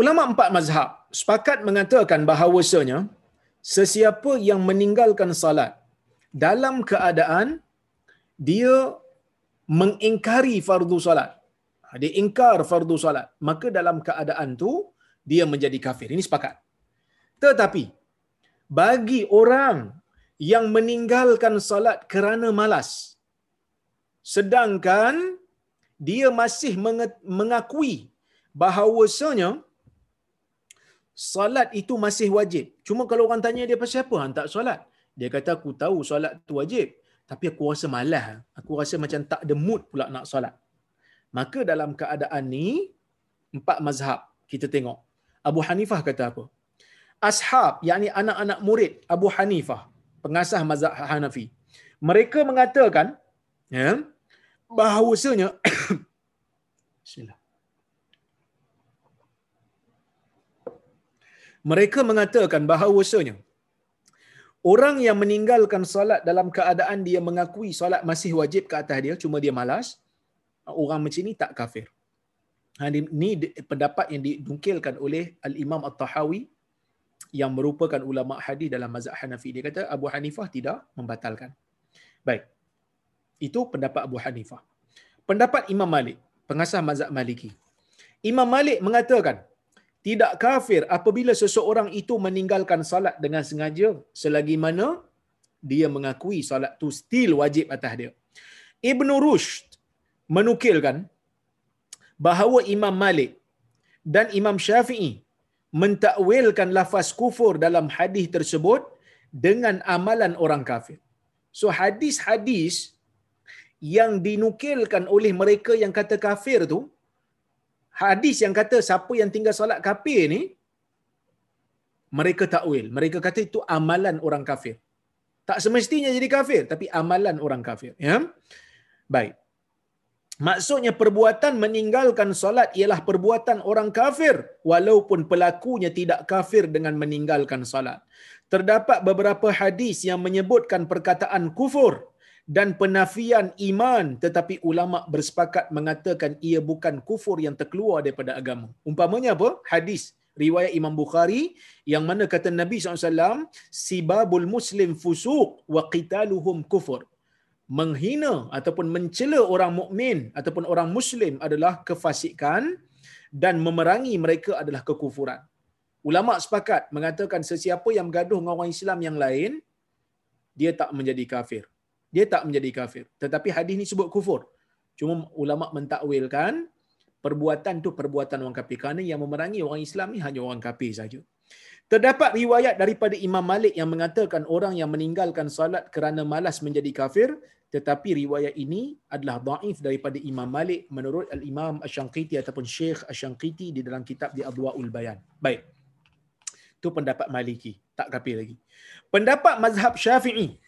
Speaker 1: ulama empat mazhab sepakat mengatakan bahawasanya sesiapa yang meninggalkan salat dalam keadaan dia mengingkari fardu salat dia ingkar fardu salat, maka dalam keadaan tu dia menjadi kafir. Ini sepakat. Tetapi bagi orang yang meninggalkan salat kerana malas sedangkan dia masih mengakui bahawasanya salat itu masih wajib. Cuma kalau orang tanya dia pasal apa tak solat? Dia kata aku tahu solat tu wajib, tapi aku rasa malas. Aku rasa macam tak ada mood pula nak solat. Maka dalam keadaan ni empat mazhab kita tengok. Abu Hanifah kata apa? Ashab, yakni anak-anak murid Abu Hanifah, pengasah mazhab Hanafi. Mereka mengatakan ya, bahawasanya. *coughs* Mereka mengatakan bahawasanya orang yang meninggalkan solat dalam keadaan dia mengakui solat masih wajib ke atas dia cuma dia malas orang macam ni tak kafir. Ha, ini pendapat yang didungkilkan oleh Al-Imam At-Tahawi yang merupakan ulama hadis dalam mazhab Hanafi. Dia kata Abu Hanifah tidak membatalkan. Baik. Itu pendapat Abu Hanifah. Pendapat Imam Malik, pengasas mazhab Maliki. Imam Malik mengatakan, tidak kafir apabila seseorang itu meninggalkan salat dengan sengaja selagi mana dia mengakui salat tu still wajib atas dia. Ibn Rushd menukilkan bahawa Imam Malik dan Imam Syafi'i mentakwilkan lafaz kufur dalam hadis tersebut dengan amalan orang kafir. So hadis-hadis yang dinukilkan oleh mereka yang kata kafir tu hadis yang kata siapa yang tinggal solat kafir ni mereka takwil. Mereka kata itu amalan orang kafir. Tak semestinya jadi kafir tapi amalan orang kafir, ya. Baik. Maksudnya perbuatan meninggalkan solat ialah perbuatan orang kafir walaupun pelakunya tidak kafir dengan meninggalkan solat. Terdapat beberapa hadis yang menyebutkan perkataan kufur dan penafian iman tetapi ulama bersepakat mengatakan ia bukan kufur yang terkeluar daripada agama. Umpamanya apa? Hadis riwayat Imam Bukhari yang mana kata Nabi SAW sibabul muslim fusuq wa qitaluhum kufur menghina ataupun mencela orang mukmin ataupun orang muslim adalah kefasikan dan memerangi mereka adalah kekufuran. Ulama sepakat mengatakan sesiapa yang bergaduh dengan orang Islam yang lain dia tak menjadi kafir. Dia tak menjadi kafir. Tetapi hadis ni sebut kufur. Cuma ulama mentakwilkan perbuatan tu perbuatan orang kafir kerana yang memerangi orang Islam ni hanya orang kafir saja. Terdapat riwayat daripada Imam Malik yang mengatakan orang yang meninggalkan salat kerana malas menjadi kafir tetapi riwayat ini adalah dhaif daripada Imam Malik menurut Al-Imam Asy-Syanqiti ataupun Syekh Asy-Syanqiti di dalam kitab di Adwaul Bayan. Baik. Itu pendapat Maliki, tak kafir lagi. Pendapat mazhab Syafi'i.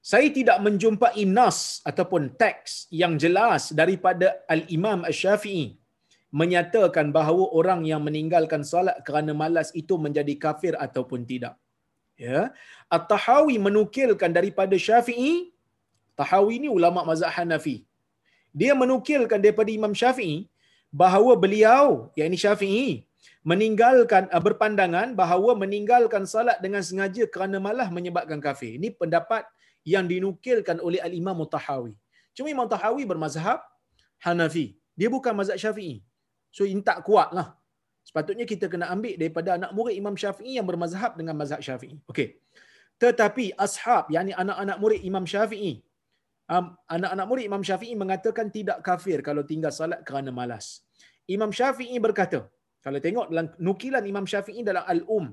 Speaker 1: Saya tidak menjumpai nas ataupun teks yang jelas daripada Al-Imam Asy-Syafi'i menyatakan bahawa orang yang meninggalkan solat kerana malas itu menjadi kafir ataupun tidak. Ya. At-Tahawi menukilkan daripada Syafi'i Tahawi ini ulama mazhab Hanafi. Dia menukilkan daripada Imam Syafi'i bahawa beliau, yakni Syafi'i, meninggalkan uh, berpandangan bahawa meninggalkan salat dengan sengaja kerana malah menyebabkan kafir. Ini pendapat yang dinukilkan oleh Al-Imam Tahawi. Cuma Imam Tahawi bermazhab Hanafi. Dia bukan mazhab Syafi'i. So ini tak kuat lah. Sepatutnya kita kena ambil daripada anak murid Imam Syafi'i yang bermazhab dengan mazhab Syafi'i. Okey. Tetapi ashab, yakni anak-anak murid Imam Syafi'i, um, anak-anak murid Imam Syafi'i mengatakan tidak kafir kalau tinggal salat kerana malas. Imam Syafi'i berkata, kalau tengok dalam nukilan Imam Syafi'i dalam Al-Um,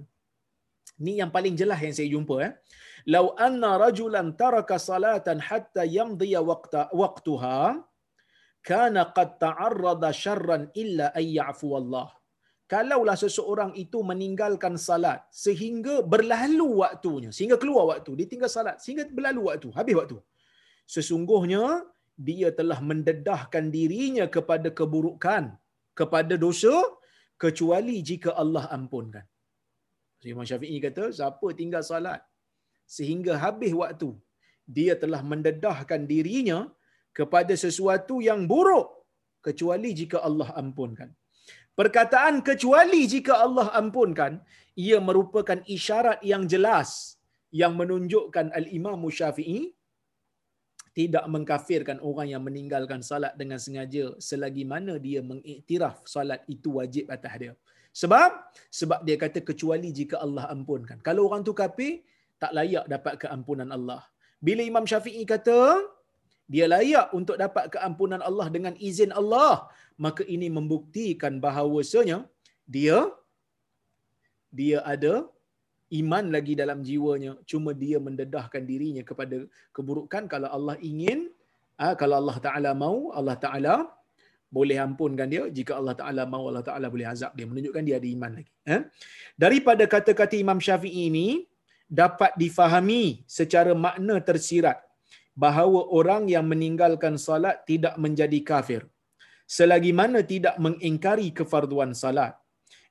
Speaker 1: ni yang paling jelas yang saya jumpa eh. Lau anna rajulan taraka salatan hatta yamdiya waqta waqtuha kana qad ta'arrada syarran illa ay ya'fu Allah. Kalaulah seseorang itu meninggalkan salat sehingga berlalu waktunya, sehingga keluar waktu, dia tinggal salat sehingga berlalu waktu, habis waktu. Sesungguhnya dia telah mendedahkan dirinya kepada keburukan, kepada dosa kecuali jika Allah ampunkan. Imam Syafi'i kata, siapa tinggal salat sehingga habis waktu, dia telah mendedahkan dirinya kepada sesuatu yang buruk kecuali jika Allah ampunkan. Perkataan kecuali jika Allah ampunkan, ia merupakan isyarat yang jelas yang menunjukkan Al-Imam Syafi'i tidak mengkafirkan orang yang meninggalkan salat dengan sengaja selagi mana dia mengiktiraf salat itu wajib atas dia. Sebab sebab dia kata kecuali jika Allah ampunkan. Kalau orang tu kafir tak layak dapat keampunan Allah. Bila Imam Syafi'i kata dia layak untuk dapat keampunan Allah dengan izin Allah, maka ini membuktikan bahawasanya dia dia ada iman lagi dalam jiwanya cuma dia mendedahkan dirinya kepada keburukan. Kalau Allah ingin ah, kalau Allah taala mau Allah taala boleh ampunkan dia. Jika Allah taala mau Allah taala boleh azab dia menunjukkan dia ada iman lagi eh daripada kata-kata Imam Syafi'i ini dapat difahami secara makna tersirat bahawa orang yang meninggalkan salat tidak menjadi kafir. Selagi mana tidak mengingkari kefarduan salat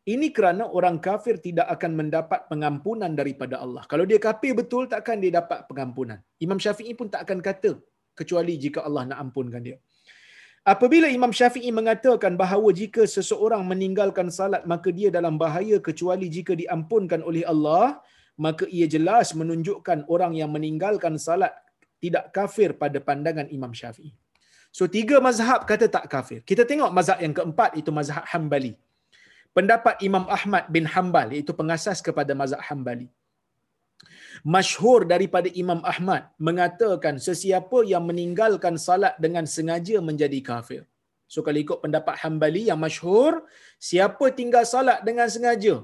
Speaker 1: ini kerana orang kafir tidak akan mendapat pengampunan daripada Allah. Kalau dia kafir betul, takkan dia dapat pengampunan. Imam Syafi'i pun tak akan kata kecuali jika Allah nak ampunkan dia. Apabila Imam Syafi'i mengatakan bahawa jika seseorang meninggalkan salat, maka dia dalam bahaya kecuali jika diampunkan oleh Allah, maka ia jelas menunjukkan orang yang meninggalkan salat tidak kafir pada pandangan Imam Syafi'i. So tiga mazhab kata tak kafir. Kita tengok mazhab yang keempat itu mazhab Hambali pendapat Imam Ahmad bin Hanbal iaitu pengasas kepada mazhab Hanbali. Masyhur daripada Imam Ahmad mengatakan sesiapa yang meninggalkan salat dengan sengaja menjadi kafir. So kalau ikut pendapat Hanbali yang masyhur, siapa tinggal salat dengan sengaja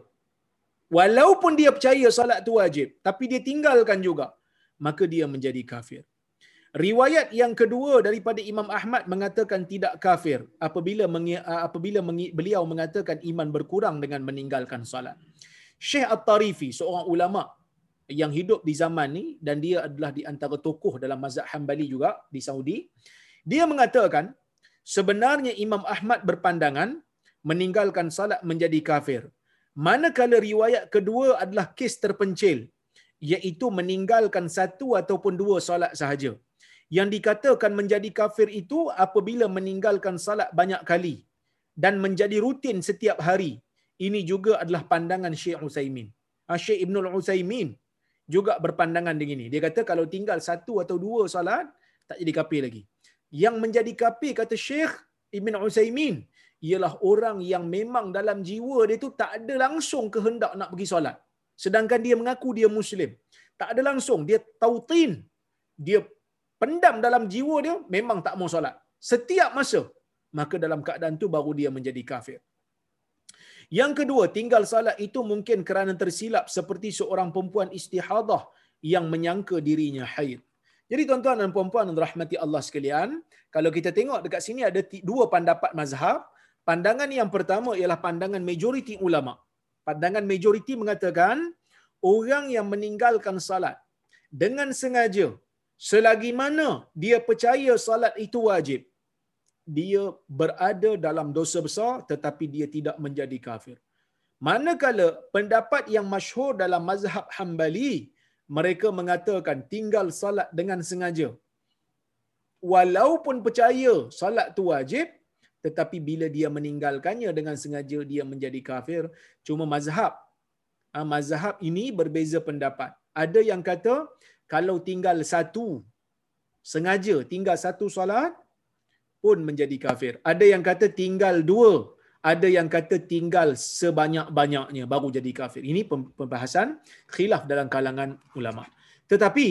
Speaker 1: walaupun dia percaya salat tu wajib tapi dia tinggalkan juga maka dia menjadi kafir. Riwayat yang kedua daripada Imam Ahmad mengatakan tidak kafir apabila apabila beliau mengatakan iman berkurang dengan meninggalkan solat. Syekh At-Tarifi seorang ulama yang hidup di zaman ni dan dia adalah di antara tokoh dalam mazhab Hambali juga di Saudi. Dia mengatakan sebenarnya Imam Ahmad berpandangan meninggalkan salat menjadi kafir. Manakala riwayat kedua adalah kes terpencil iaitu meninggalkan satu ataupun dua solat sahaja yang dikatakan menjadi kafir itu apabila meninggalkan salat banyak kali dan menjadi rutin setiap hari. Ini juga adalah pandangan Syekh Utsaimin. Ah, Syekh Ibnul Utsaimin juga berpandangan begini. Dia kata kalau tinggal satu atau dua salat tak jadi kafir lagi. Yang menjadi kafir kata Syekh Ibn Utsaimin ialah orang yang memang dalam jiwa dia tu tak ada langsung kehendak nak pergi solat. Sedangkan dia mengaku dia muslim. Tak ada langsung dia tautin. Dia pendam dalam jiwa dia memang tak mau solat. Setiap masa maka dalam keadaan tu baru dia menjadi kafir. Yang kedua, tinggal salat itu mungkin kerana tersilap seperti seorang perempuan istihadah yang menyangka dirinya haid. Jadi tuan-tuan dan puan-puan yang rahmati Allah sekalian, kalau kita tengok dekat sini ada dua pendapat mazhab. Pandangan yang pertama ialah pandangan majoriti ulama. Pandangan majoriti mengatakan orang yang meninggalkan salat dengan sengaja selagi mana dia percaya salat itu wajib dia berada dalam dosa besar tetapi dia tidak menjadi kafir. Manakala pendapat yang masyhur dalam mazhab Hambali mereka mengatakan tinggal salat dengan sengaja. Walaupun percaya salat tu wajib tetapi bila dia meninggalkannya dengan sengaja dia menjadi kafir. Cuma mazhab ah, mazhab ini berbeza pendapat. Ada yang kata kalau tinggal satu sengaja tinggal satu solat pun menjadi kafir. Ada yang kata tinggal dua, ada yang kata tinggal sebanyak-banyaknya baru jadi kafir. Ini pembahasan khilaf dalam kalangan ulama. Tetapi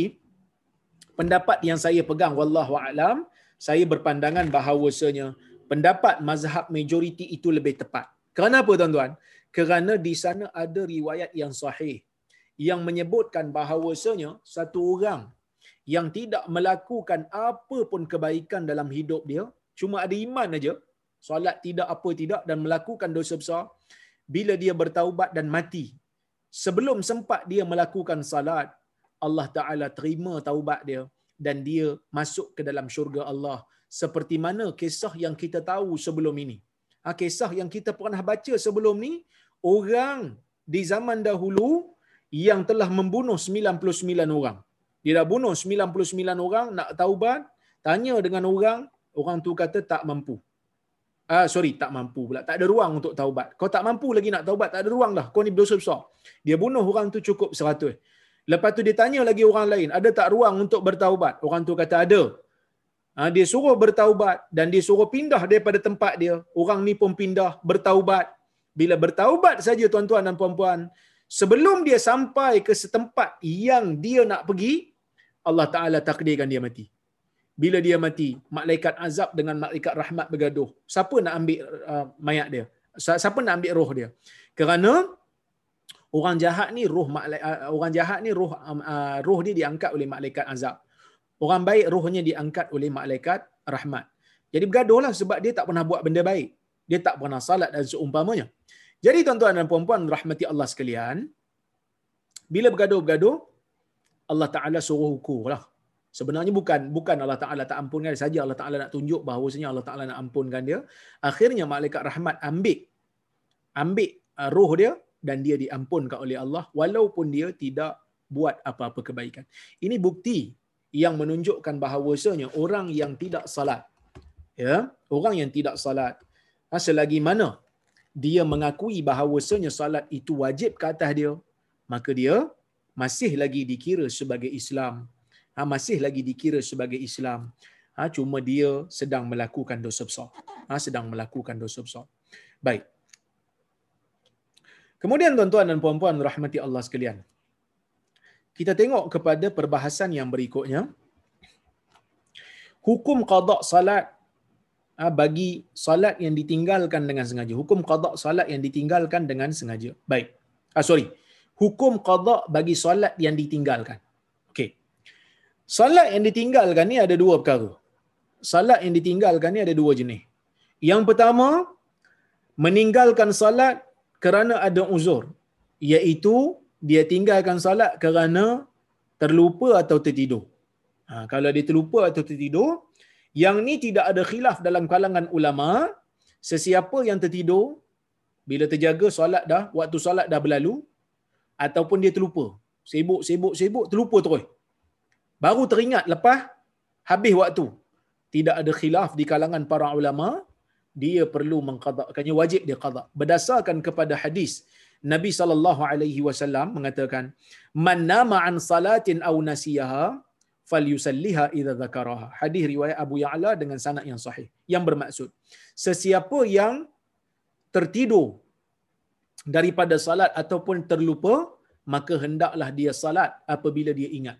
Speaker 1: pendapat yang saya pegang wallahu alam, saya berpandangan bahawasanya pendapat mazhab majoriti itu lebih tepat. Kenapa tuan-tuan? Kerana di sana ada riwayat yang sahih yang menyebutkan bahawasanya satu orang yang tidak melakukan apa pun kebaikan dalam hidup dia, cuma ada iman aja, solat tidak apa tidak dan melakukan dosa besar, bila dia bertaubat dan mati, sebelum sempat dia melakukan salat, Allah Ta'ala terima taubat dia dan dia masuk ke dalam syurga Allah. Seperti mana kisah yang kita tahu sebelum ini. Ha, kisah yang kita pernah baca sebelum ni, orang di zaman dahulu yang telah membunuh 99 orang. Dia dah bunuh 99 orang nak taubat, tanya dengan orang, orang tu kata tak mampu. Ah sorry, tak mampu pula. Tak ada ruang untuk taubat. Kau tak mampu lagi nak taubat, tak ada ruang dah. Kau ni berdosa besar. Dia bunuh orang tu cukup 100. Lepas tu dia tanya lagi orang lain, ada tak ruang untuk bertaubat? Orang tu kata ada. Ha, dia suruh bertaubat dan dia suruh pindah daripada tempat dia. Orang ni pun pindah bertaubat. Bila bertaubat saja tuan-tuan dan puan-puan, sebelum dia sampai ke setempat yang dia nak pergi, Allah Ta'ala takdirkan dia mati. Bila dia mati, malaikat azab dengan malaikat rahmat bergaduh. Siapa nak ambil uh, mayat dia? Siapa nak ambil roh dia? Kerana orang jahat ni roh uh, orang jahat ni roh um, uh, roh dia diangkat oleh malaikat azab. Orang baik rohnya diangkat oleh malaikat rahmat. Jadi bergaduhlah sebab dia tak pernah buat benda baik. Dia tak pernah salat dan seumpamanya. Jadi tuan-tuan dan puan-puan rahmati Allah sekalian, bila bergaduh-bergaduh, Allah Taala suruh hukum lah. Sebenarnya bukan bukan Allah Taala tak ampunkan dia saja Allah Taala nak tunjuk bahawasanya Allah Taala nak ampunkan dia. Akhirnya malaikat rahmat ambil ambil uh, roh dia dan dia diampunkan oleh Allah walaupun dia tidak buat apa-apa kebaikan. Ini bukti yang menunjukkan bahawasanya orang yang tidak salat ya, orang yang tidak salat ha, selagi mana dia mengakui bahawasanya salat itu wajib ke atas dia, maka dia masih lagi dikira sebagai Islam. Ha, masih lagi dikira sebagai Islam. Ha, cuma dia sedang melakukan dosa besar. Ha, sedang melakukan dosa besar. Baik. Kemudian tuan-tuan dan puan-puan rahmati Allah sekalian. Kita tengok kepada perbahasan yang berikutnya. Hukum qada salat bagi salat yang ditinggalkan dengan sengaja. Hukum qada salat yang ditinggalkan dengan sengaja. Baik. Ah sorry hukum qada bagi solat yang ditinggalkan. Okey. Solat yang ditinggalkan ni ada dua perkara. Solat yang ditinggalkan ni ada dua jenis. Yang pertama, meninggalkan solat kerana ada uzur, iaitu dia tinggalkan solat kerana terlupa atau tertidur. Ha, kalau dia terlupa atau tertidur, yang ni tidak ada khilaf dalam kalangan ulama, sesiapa yang tertidur, bila terjaga solat dah, waktu solat dah berlalu, ataupun dia terlupa. Sibuk, sibuk, sibuk, terlupa terus. Baru teringat lepas habis waktu. Tidak ada khilaf di kalangan para ulama, dia perlu mengqadakkannya wajib dia qada. Berdasarkan kepada hadis Nabi sallallahu alaihi wasallam mengatakan, "Man nama an salatin aw nasiyaha falyusalliha idza dzakaraha." Hadis riwayat Abu Ya'la dengan sanad yang sahih. Yang bermaksud, sesiapa yang tertidur daripada salat ataupun terlupa maka hendaklah dia salat apabila dia ingat.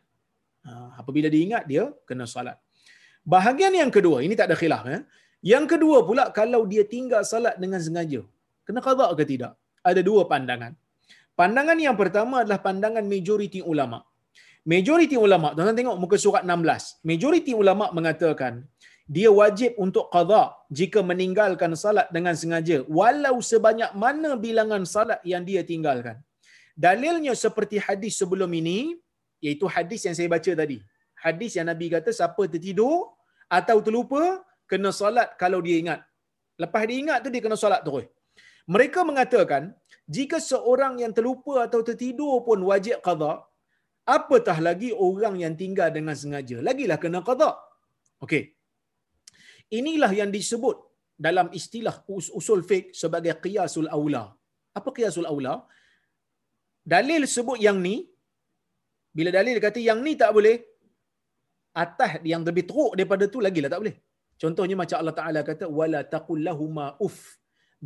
Speaker 1: Ha, apabila dia ingat dia kena salat. Bahagian yang kedua ini tak ada khilaf ya yang kedua pula kalau dia tinggal salat dengan sengaja kena qada ke tidak? Ada dua pandangan. Pandangan yang pertama adalah pandangan majoriti ulama Majoriti ulama, tuan-tuan tengok muka surat 16. Majoriti ulama mengatakan dia wajib untuk qada jika meninggalkan salat dengan sengaja walau sebanyak mana bilangan salat yang dia tinggalkan. Dalilnya seperti hadis sebelum ini iaitu hadis yang saya baca tadi. Hadis yang Nabi kata siapa tertidur atau terlupa kena solat kalau dia ingat. Lepas dia ingat tu dia kena solat terus. Mereka mengatakan jika seorang yang terlupa atau tertidur pun wajib qada, apatah lagi orang yang tinggal dengan sengaja. Lagilah kena qada. Okey. Inilah yang disebut dalam istilah usul fiqh sebagai qiyasul aula. Apa qiyasul aula? Dalil sebut yang ni bila dalil kata yang ni tak boleh atas yang lebih teruk daripada tu lagilah tak boleh. Contohnya macam Allah Taala kata wala taqul lahumā uff.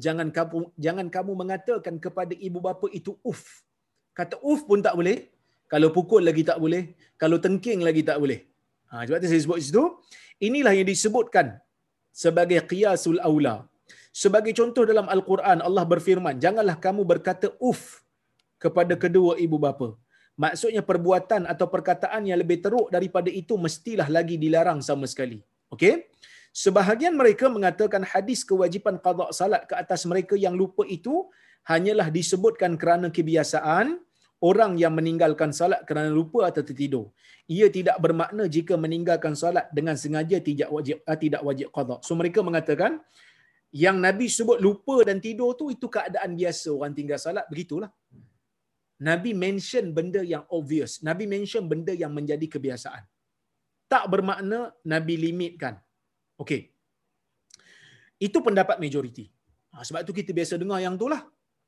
Speaker 1: Jangan kamu jangan kamu mengatakan kepada ibu bapa itu uff. Kata uff pun tak boleh. Kalau pukul lagi tak boleh. Kalau tengking lagi tak boleh. Ha, sebab tu saya sebut situ. Inilah yang disebutkan sebagai qiyasul aula. Sebagai contoh dalam Al-Quran, Allah berfirman, janganlah kamu berkata uff kepada kedua ibu bapa. Maksudnya perbuatan atau perkataan yang lebih teruk daripada itu mestilah lagi dilarang sama sekali. Okey? Sebahagian mereka mengatakan hadis kewajipan qada salat ke atas mereka yang lupa itu hanyalah disebutkan kerana kebiasaan orang yang meninggalkan salat kerana lupa atau tertidur. Ia tidak bermakna jika meninggalkan salat dengan sengaja tidak wajib uh, tidak wajib qada. So mereka mengatakan yang Nabi sebut lupa dan tidur tu itu keadaan biasa orang tinggal salat begitulah. Nabi mention benda yang obvious. Nabi mention benda yang menjadi kebiasaan. Tak bermakna Nabi limitkan. Okey. Itu pendapat majoriti. Ha, sebab tu kita biasa dengar yang tu lah.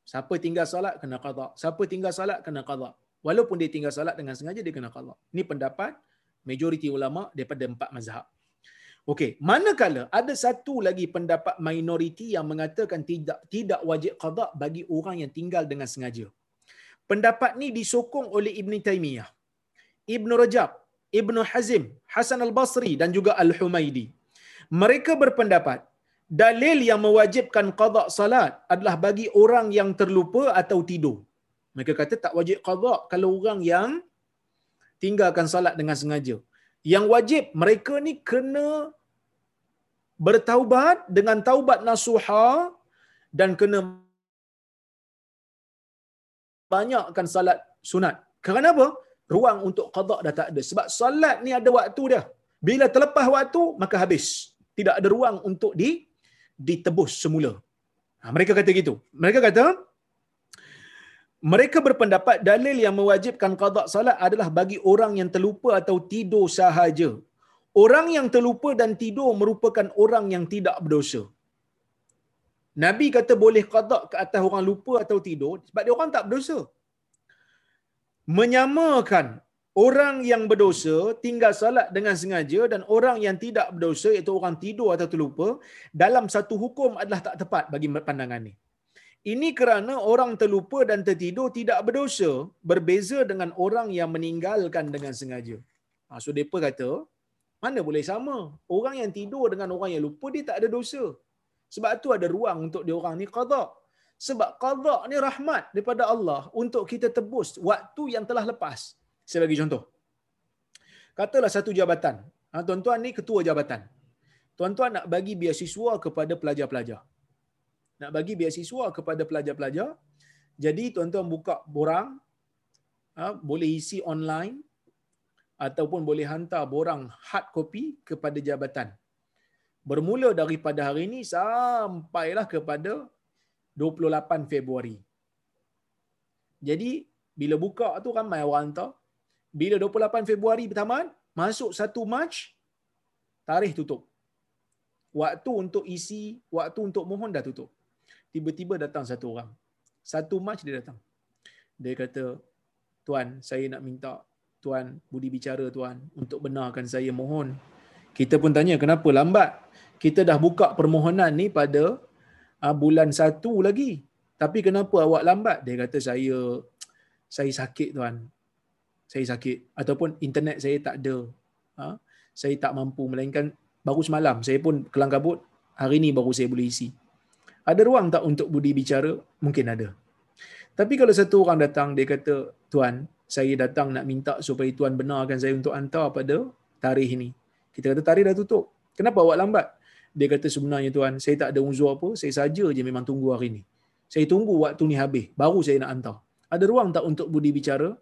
Speaker 1: Siapa tinggal salat kena qada. Siapa tinggal salat kena qada. Walaupun dia tinggal salat dengan sengaja dia kena qada. Ini pendapat majoriti ulama daripada empat mazhab. Okey, manakala ada satu lagi pendapat minoriti yang mengatakan tidak tidak wajib qada bagi orang yang tinggal dengan sengaja. Pendapat ni disokong oleh Ibn Taymiyah, Ibn Rajab, Ibn Hazim, Hasan al-Basri dan juga Al-Humaidi. Mereka berpendapat dalil yang mewajibkan qada salat adalah bagi orang yang terlupa atau tidur. Mereka kata tak wajib qada kalau orang yang tinggalkan salat dengan sengaja. Yang wajib mereka ni kena bertaubat dengan taubat nasuha dan kena banyakkan salat sunat. Kerana apa? Ruang untuk qada dah tak ada. Sebab salat ni ada waktu dah. Bila terlepas waktu, maka habis. Tidak ada ruang untuk di ditebus semula. Ha, mereka kata gitu. Mereka kata, mereka berpendapat dalil yang mewajibkan qada salat adalah bagi orang yang terlupa atau tidur sahaja. Orang yang terlupa dan tidur merupakan orang yang tidak berdosa. Nabi kata boleh qada ke atas orang lupa atau tidur sebab dia orang tak berdosa. Menyamakan orang yang berdosa tinggal salat dengan sengaja dan orang yang tidak berdosa iaitu orang tidur atau terlupa dalam satu hukum adalah tak tepat bagi pandangan ini. Ini kerana orang terlupa dan tertidur tidak berdosa berbeza dengan orang yang meninggalkan dengan sengaja. Ha, so mereka kata, mana boleh sama? Orang yang tidur dengan orang yang lupa dia tak ada dosa. Sebab tu ada ruang untuk dia orang ni qada. Sebab qada ni rahmat daripada Allah untuk kita tebus waktu yang telah lepas. Saya bagi contoh. Katalah satu jabatan. Ha, tuan-tuan ni ketua jabatan. Tuan-tuan nak bagi biasiswa kepada pelajar-pelajar. Nak bagi biasiswa kepada pelajar-pelajar. Jadi tuan-tuan buka borang. Ha, boleh isi online. Ataupun boleh hantar borang hard copy kepada jabatan bermula daripada hari ini sampailah kepada 28 Februari. Jadi bila buka tu ramai orang hantar. Bila 28 Februari bertamat, masuk 1 Mac, tarikh tutup. Waktu untuk isi, waktu untuk mohon dah tutup. Tiba-tiba datang satu orang. 1 Mac dia datang. Dia kata, Tuan, saya nak minta Tuan budi bicara Tuan untuk benarkan saya mohon. Kita pun tanya kenapa lambat? kita dah buka permohonan ni pada uh, bulan satu lagi. Tapi kenapa awak lambat? Dia kata saya saya sakit tuan. Saya sakit ataupun internet saya tak ada. Ha? Saya tak mampu melainkan baru semalam saya pun kelang kabut hari ni baru saya boleh isi. Ada ruang tak untuk budi bicara? Mungkin ada. Tapi kalau satu orang datang dia kata, "Tuan, saya datang nak minta supaya tuan benarkan saya untuk hantar pada tarikh ini. Kita kata tarikh dah tutup. Kenapa awak lambat? Dia kata sebenarnya tuan, saya tak ada uzur apa, saya saja je memang tunggu hari ini. Saya tunggu waktu ni habis, baru saya nak hantar. Ada ruang tak untuk budi bicara?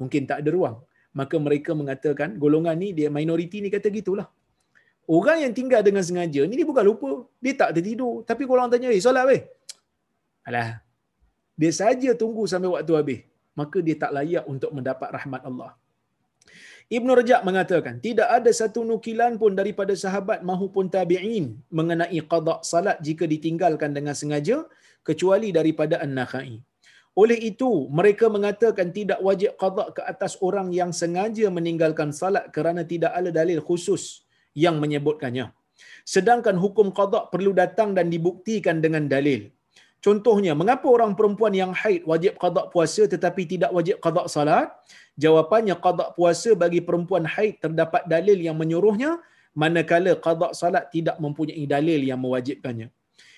Speaker 1: Mungkin tak ada ruang. Maka mereka mengatakan, golongan ni, dia minoriti ni kata gitulah. Orang yang tinggal dengan sengaja, ni dia bukan lupa. Dia tak tertidur. Tapi kalau orang tanya, eh, solat weh? Alah, dia saja tunggu sampai waktu habis. Maka dia tak layak untuk mendapat rahmat Allah. Ibn Rajab mengatakan, tidak ada satu nukilan pun daripada sahabat mahupun tabi'in mengenai qada salat jika ditinggalkan dengan sengaja, kecuali daripada An-Nakhai. Oleh itu, mereka mengatakan tidak wajib qada ke atas orang yang sengaja meninggalkan salat kerana tidak ada dalil khusus yang menyebutkannya. Sedangkan hukum qada perlu datang dan dibuktikan dengan dalil. Contohnya, mengapa orang perempuan yang haid wajib qada puasa tetapi tidak wajib qada salat? Jawapannya qada puasa bagi perempuan haid terdapat dalil yang menyuruhnya manakala qada salat tidak mempunyai dalil yang mewajibkannya.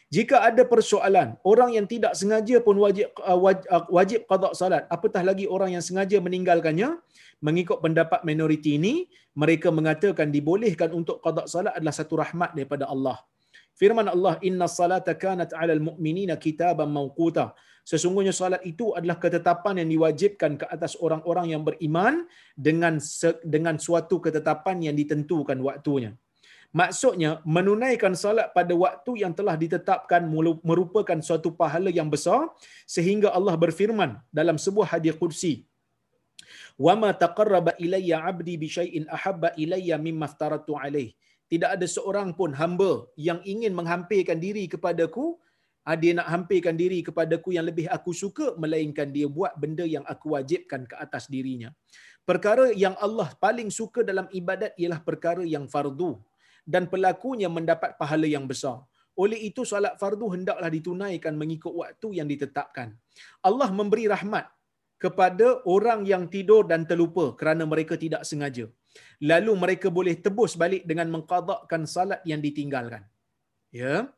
Speaker 1: Jika ada persoalan, orang yang tidak sengaja pun wajib uh, uh, wajib qada salat, apatah lagi orang yang sengaja meninggalkannya, mengikut pendapat minoriti ini, mereka mengatakan dibolehkan untuk qada salat adalah satu rahmat daripada Allah. Firman Allah, Inna salata kanat alal mu'minina kitaban mawquta. Sesungguhnya salat itu adalah ketetapan yang diwajibkan ke atas orang-orang yang beriman dengan dengan suatu ketetapan yang ditentukan waktunya. Maksudnya menunaikan solat pada waktu yang telah ditetapkan merupakan suatu pahala yang besar sehingga Allah berfirman dalam sebuah hadis kursi. Wa ma taqarraba ilayya 'abdi bi syai'in ahabba ilayya mimma aftaratu 'alayh. Tidak ada seorang pun hamba yang ingin menghampirkan diri kepadaku ah, dia nak hampirkan diri kepadaku yang lebih aku suka melainkan dia buat benda yang aku wajibkan ke atas dirinya. Perkara yang Allah paling suka dalam ibadat ialah perkara yang fardu, dan pelakunya mendapat pahala yang besar oleh itu solat fardu hendaklah ditunaikan mengikut waktu yang ditetapkan Allah memberi rahmat kepada orang yang tidur dan terlupa kerana mereka tidak sengaja lalu mereka boleh tebus balik dengan mengqadakkan salat yang ditinggalkan. Ya.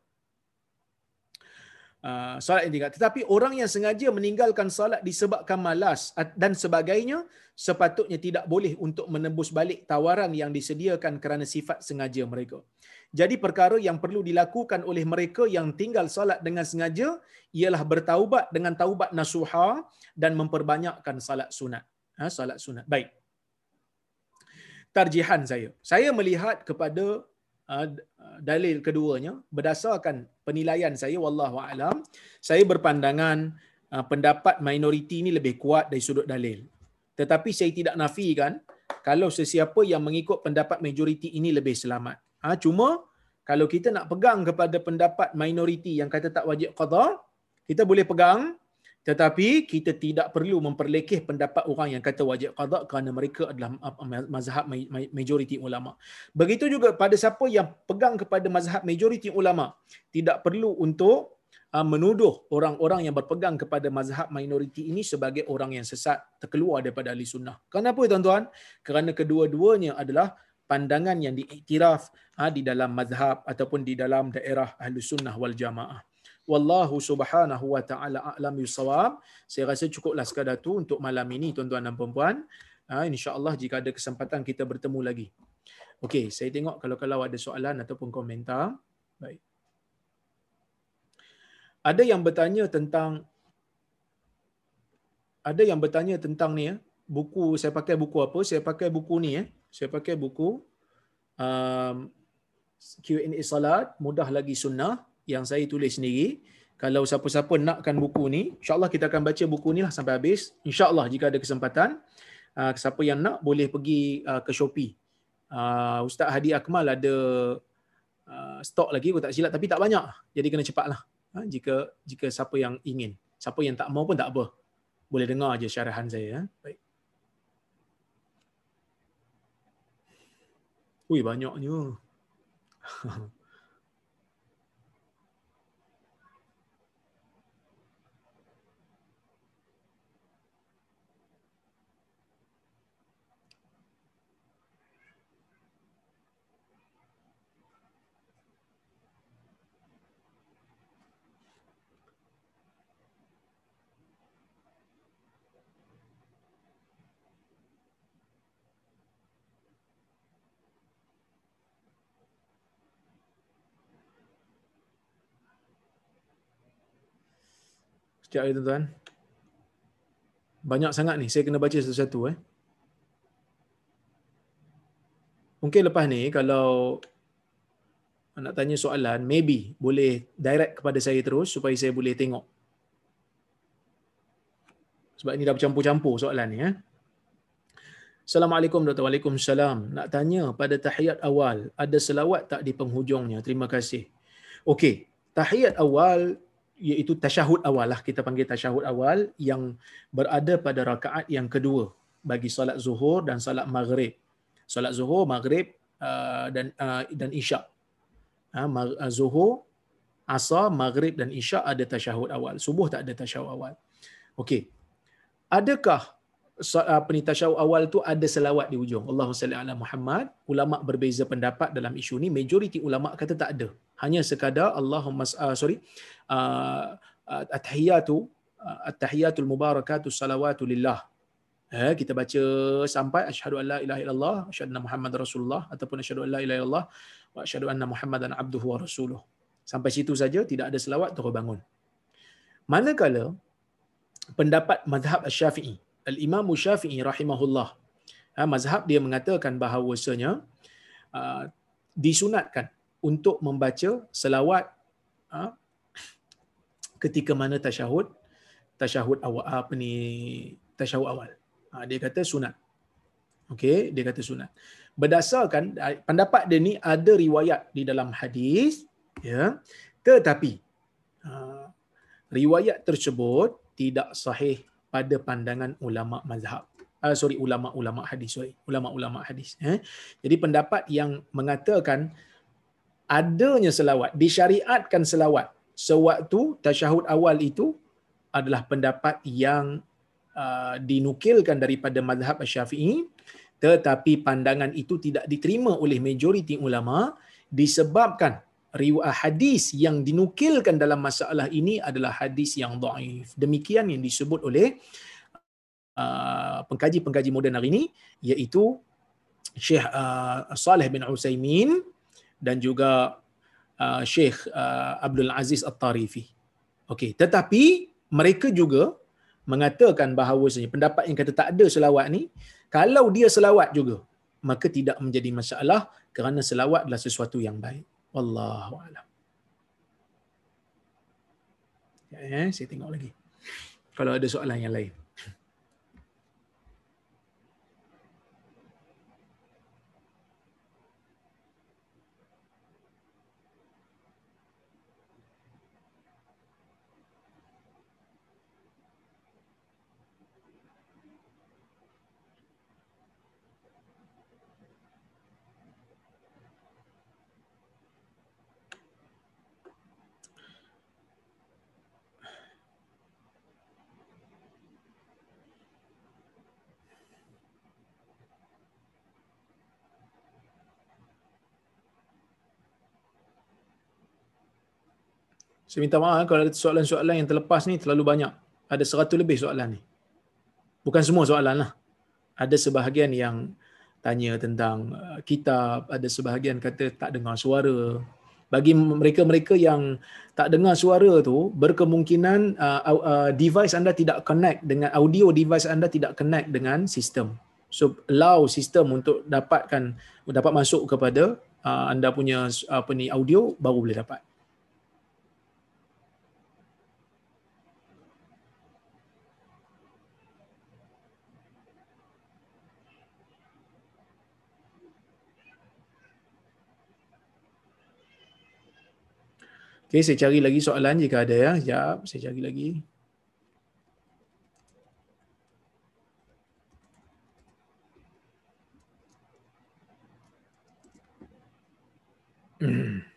Speaker 1: Uh, salat yang tinggal. Tetapi orang yang sengaja meninggalkan salat disebabkan malas dan sebagainya, sepatutnya tidak boleh untuk menembus balik tawaran yang disediakan kerana sifat sengaja mereka. Jadi perkara yang perlu dilakukan oleh mereka yang tinggal salat dengan sengaja ialah bertaubat dengan taubat nasuha dan memperbanyakkan salat sunat. Ha, salat sunat. Baik tarjihan saya. Saya melihat kepada uh, dalil keduanya berdasarkan penilaian saya wallahu alam saya berpandangan uh, pendapat minoriti ini lebih kuat dari sudut dalil. Tetapi saya tidak nafikan kalau sesiapa yang mengikut pendapat majoriti ini lebih selamat. Ha, cuma kalau kita nak pegang kepada pendapat minoriti yang kata tak wajib qada, kita boleh pegang tetapi kita tidak perlu memperlekeh pendapat orang yang kata wajib qada kerana mereka adalah mazhab majoriti ulama. Begitu juga pada siapa yang pegang kepada mazhab majoriti ulama, tidak perlu untuk uh, menuduh orang-orang yang berpegang kepada mazhab minoriti ini sebagai orang yang sesat terkeluar daripada ahli sunnah. Kenapa tuan-tuan? Kerana kedua-duanya adalah pandangan yang diiktiraf ha, di dalam mazhab ataupun di dalam daerah ahli sunnah wal jamaah. Wallahu subhanahu wa ta'ala a'lam bisawab. Saya rasa cukuplah sekadar tu untuk malam ini tuan-tuan dan puan-puan. Ha, InsyaAllah jika ada kesempatan kita bertemu lagi. Okey, saya tengok kalau-kalau ada soalan ataupun komentar. Baik. Ada yang bertanya tentang ada yang bertanya tentang ni ya, buku saya pakai buku apa? Saya pakai buku ni ya. Saya pakai buku um, Q&A salat, mudah lagi sunnah yang saya tulis sendiri. Kalau siapa-siapa nakkan buku ni, insyaAllah kita akan baca buku ni lah sampai habis. InsyaAllah jika ada kesempatan, uh, siapa yang nak boleh pergi uh, ke Shopee. Uh, Ustaz Hadi Akmal ada uh, stok lagi, aku tak silap tapi tak banyak. Jadi kena cepatlah. Uh, jika jika siapa yang ingin. Siapa yang tak mau pun tak apa. Boleh dengar aja syarahan saya. Uh. Baik. Ui, banyaknya. *laughs* Sekejap ya tuan-tuan. Banyak sangat ni, saya kena baca satu-satu eh. Mungkin lepas ni kalau nak tanya soalan, maybe boleh direct kepada saya terus supaya saya boleh tengok. Sebab ini dah bercampur-campur soalan ni. Eh? Assalamualaikum Dr. Waalaikumsalam. Nak tanya pada tahiyat awal, ada selawat tak di penghujungnya? Terima kasih. Okey, tahiyat awal iaitu tasyahud awal lah. Kita panggil tasyahud awal yang berada pada rakaat yang kedua bagi solat zuhur dan solat maghrib. Solat zuhur, maghrib uh, dan uh, dan isyak. Ha, uh, zuhur, asar, maghrib dan isyak ada tasyahud awal. Subuh tak ada tasyahud awal. Okey. Adakah apa ni tasyahud awal tu ada selawat di ujung. Allahumma salli ala Muhammad. Ulama berbeza pendapat dalam isu ni. Majoriti ulama kata tak ada. Hanya sekadar Allahumma uh, sorry uh, at-tahiyatu uh, at-tahiyatul mubarakatu salawatu lillah. Eh, kita baca sampai asyhadu an la ilaha illallah, asyhadu anna Muhammad rasulullah ataupun asyhadu an la ilaha illallah wa asyhadu anna Muhammadan abduhu wa rasuluh. Sampai situ saja tidak ada selawat terus bangun. Manakala pendapat mazhab Syafi'i Al-Imam Syafi'i rahimahullah. Ha, mazhab dia mengatakan bahawasanya uh, disunatkan untuk membaca selawat uh, ketika mana tasyahud tasyahud awal apa ni tasyahud awal. Ha, dia kata sunat. Okey, dia kata sunat. Berdasarkan pendapat dia ni ada riwayat di dalam hadis ya. Tetapi uh, riwayat tersebut tidak sahih pada pandangan ulama mazhab. Uh, sorry ulama-ulama hadis sorry ulama-ulama hadis eh jadi pendapat yang mengatakan adanya selawat disyariatkan selawat sewaktu tasyahud awal itu adalah pendapat yang uh, dinukilkan daripada mazhab Syafi'i tetapi pandangan itu tidak diterima oleh majoriti ulama disebabkan riwayat hadis yang dinukilkan dalam masalah ini adalah hadis yang dhaif. Demikian yang disebut oleh uh, pengkaji-pengkaji moden hari ini iaitu Syekh uh, Saleh bin Utsaimin dan juga uh, Syekh uh, Abdul Aziz At-Tarifi. Okey, tetapi mereka juga mengatakan bahawa pendapat yang kata tak ada selawat ni kalau dia selawat juga maka tidak menjadi masalah kerana selawat adalah sesuatu yang baik. Wallahu a'lam. Ya, ya, saya tengok lagi. Kalau ada soalan yang lain. Saya minta maaf kalau ada soalan-soalan yang terlepas ni terlalu banyak. Ada seratus lebih soalan ni. Bukan semua soalan lah. Ada sebahagian yang tanya tentang uh, kitab, ada sebahagian kata tak dengar suara. Bagi mereka-mereka yang tak dengar suara tu, berkemungkinan uh, uh, device anda tidak connect dengan audio device anda tidak connect dengan sistem. So allow sistem untuk dapatkan dapat masuk kepada uh, anda punya apa ni audio baru boleh dapat. Okay, saya cari lagi soalan jika ada ya. Sekejap, saya cari lagi. Hmm.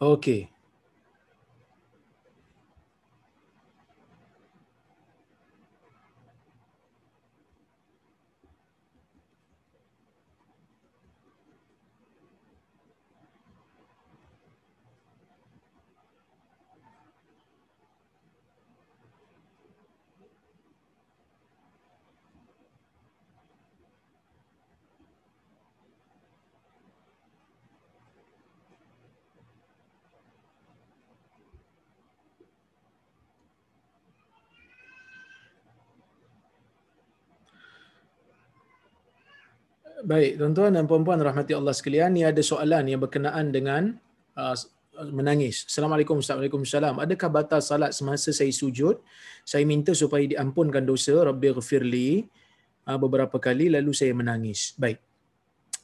Speaker 1: Okey. Baik, tuan-tuan dan puan-puan rahmati Allah sekalian, ni ada soalan yang berkenaan dengan uh, menangis. Assalamualaikum, Assalamualaikum, Adakah batal salat semasa saya sujud? Saya minta supaya diampunkan dosa, Rabbi ghafirli uh, beberapa kali lalu saya menangis. Baik.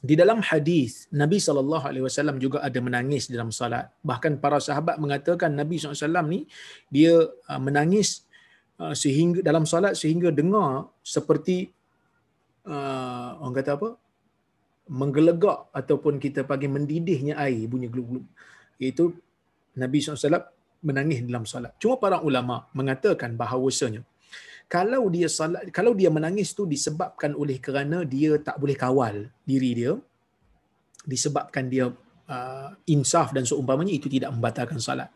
Speaker 1: Di dalam hadis Nabi sallallahu alaihi wasallam juga ada menangis dalam salat. Bahkan para sahabat mengatakan Nabi wasallam ni dia uh, menangis uh, sehingga dalam salat sehingga dengar seperti uh, orang kata apa? Menggelegak ataupun kita panggil mendidihnya air bunyi glub-glub. Itu Nabi SAW menangis dalam solat. Cuma para ulama mengatakan bahawasanya kalau dia salat kalau dia menangis tu disebabkan oleh kerana dia tak boleh kawal diri dia disebabkan dia uh, insaf dan seumpamanya itu tidak membatalkan salat.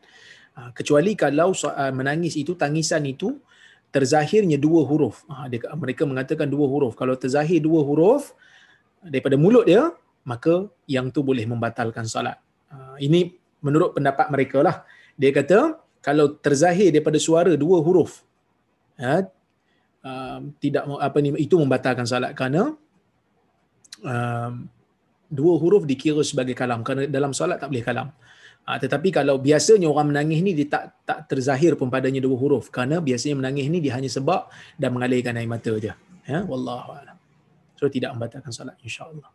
Speaker 1: Uh, kecuali kalau uh, menangis itu tangisan itu terzahirnya dua huruf. Uh, dia, mereka mengatakan dua huruf. Kalau terzahir dua huruf daripada mulut dia, maka yang tu boleh membatalkan salat. Ah, ini menurut pendapat mereka lah. Dia kata, kalau terzahir daripada suara dua huruf, ya, tidak apa ni itu membatalkan salat kerana dua huruf dikira sebagai kalam kerana dalam salat tak boleh kalam. Ha, tetapi kalau biasanya orang menangis ni dia tak tak terzahir pun padanya dua huruf kerana biasanya menangis ni dia hanya sebab dan mengalirkan air mata aja. Ya, wallahu a'lam. So tidak membatalkan salat insya-Allah.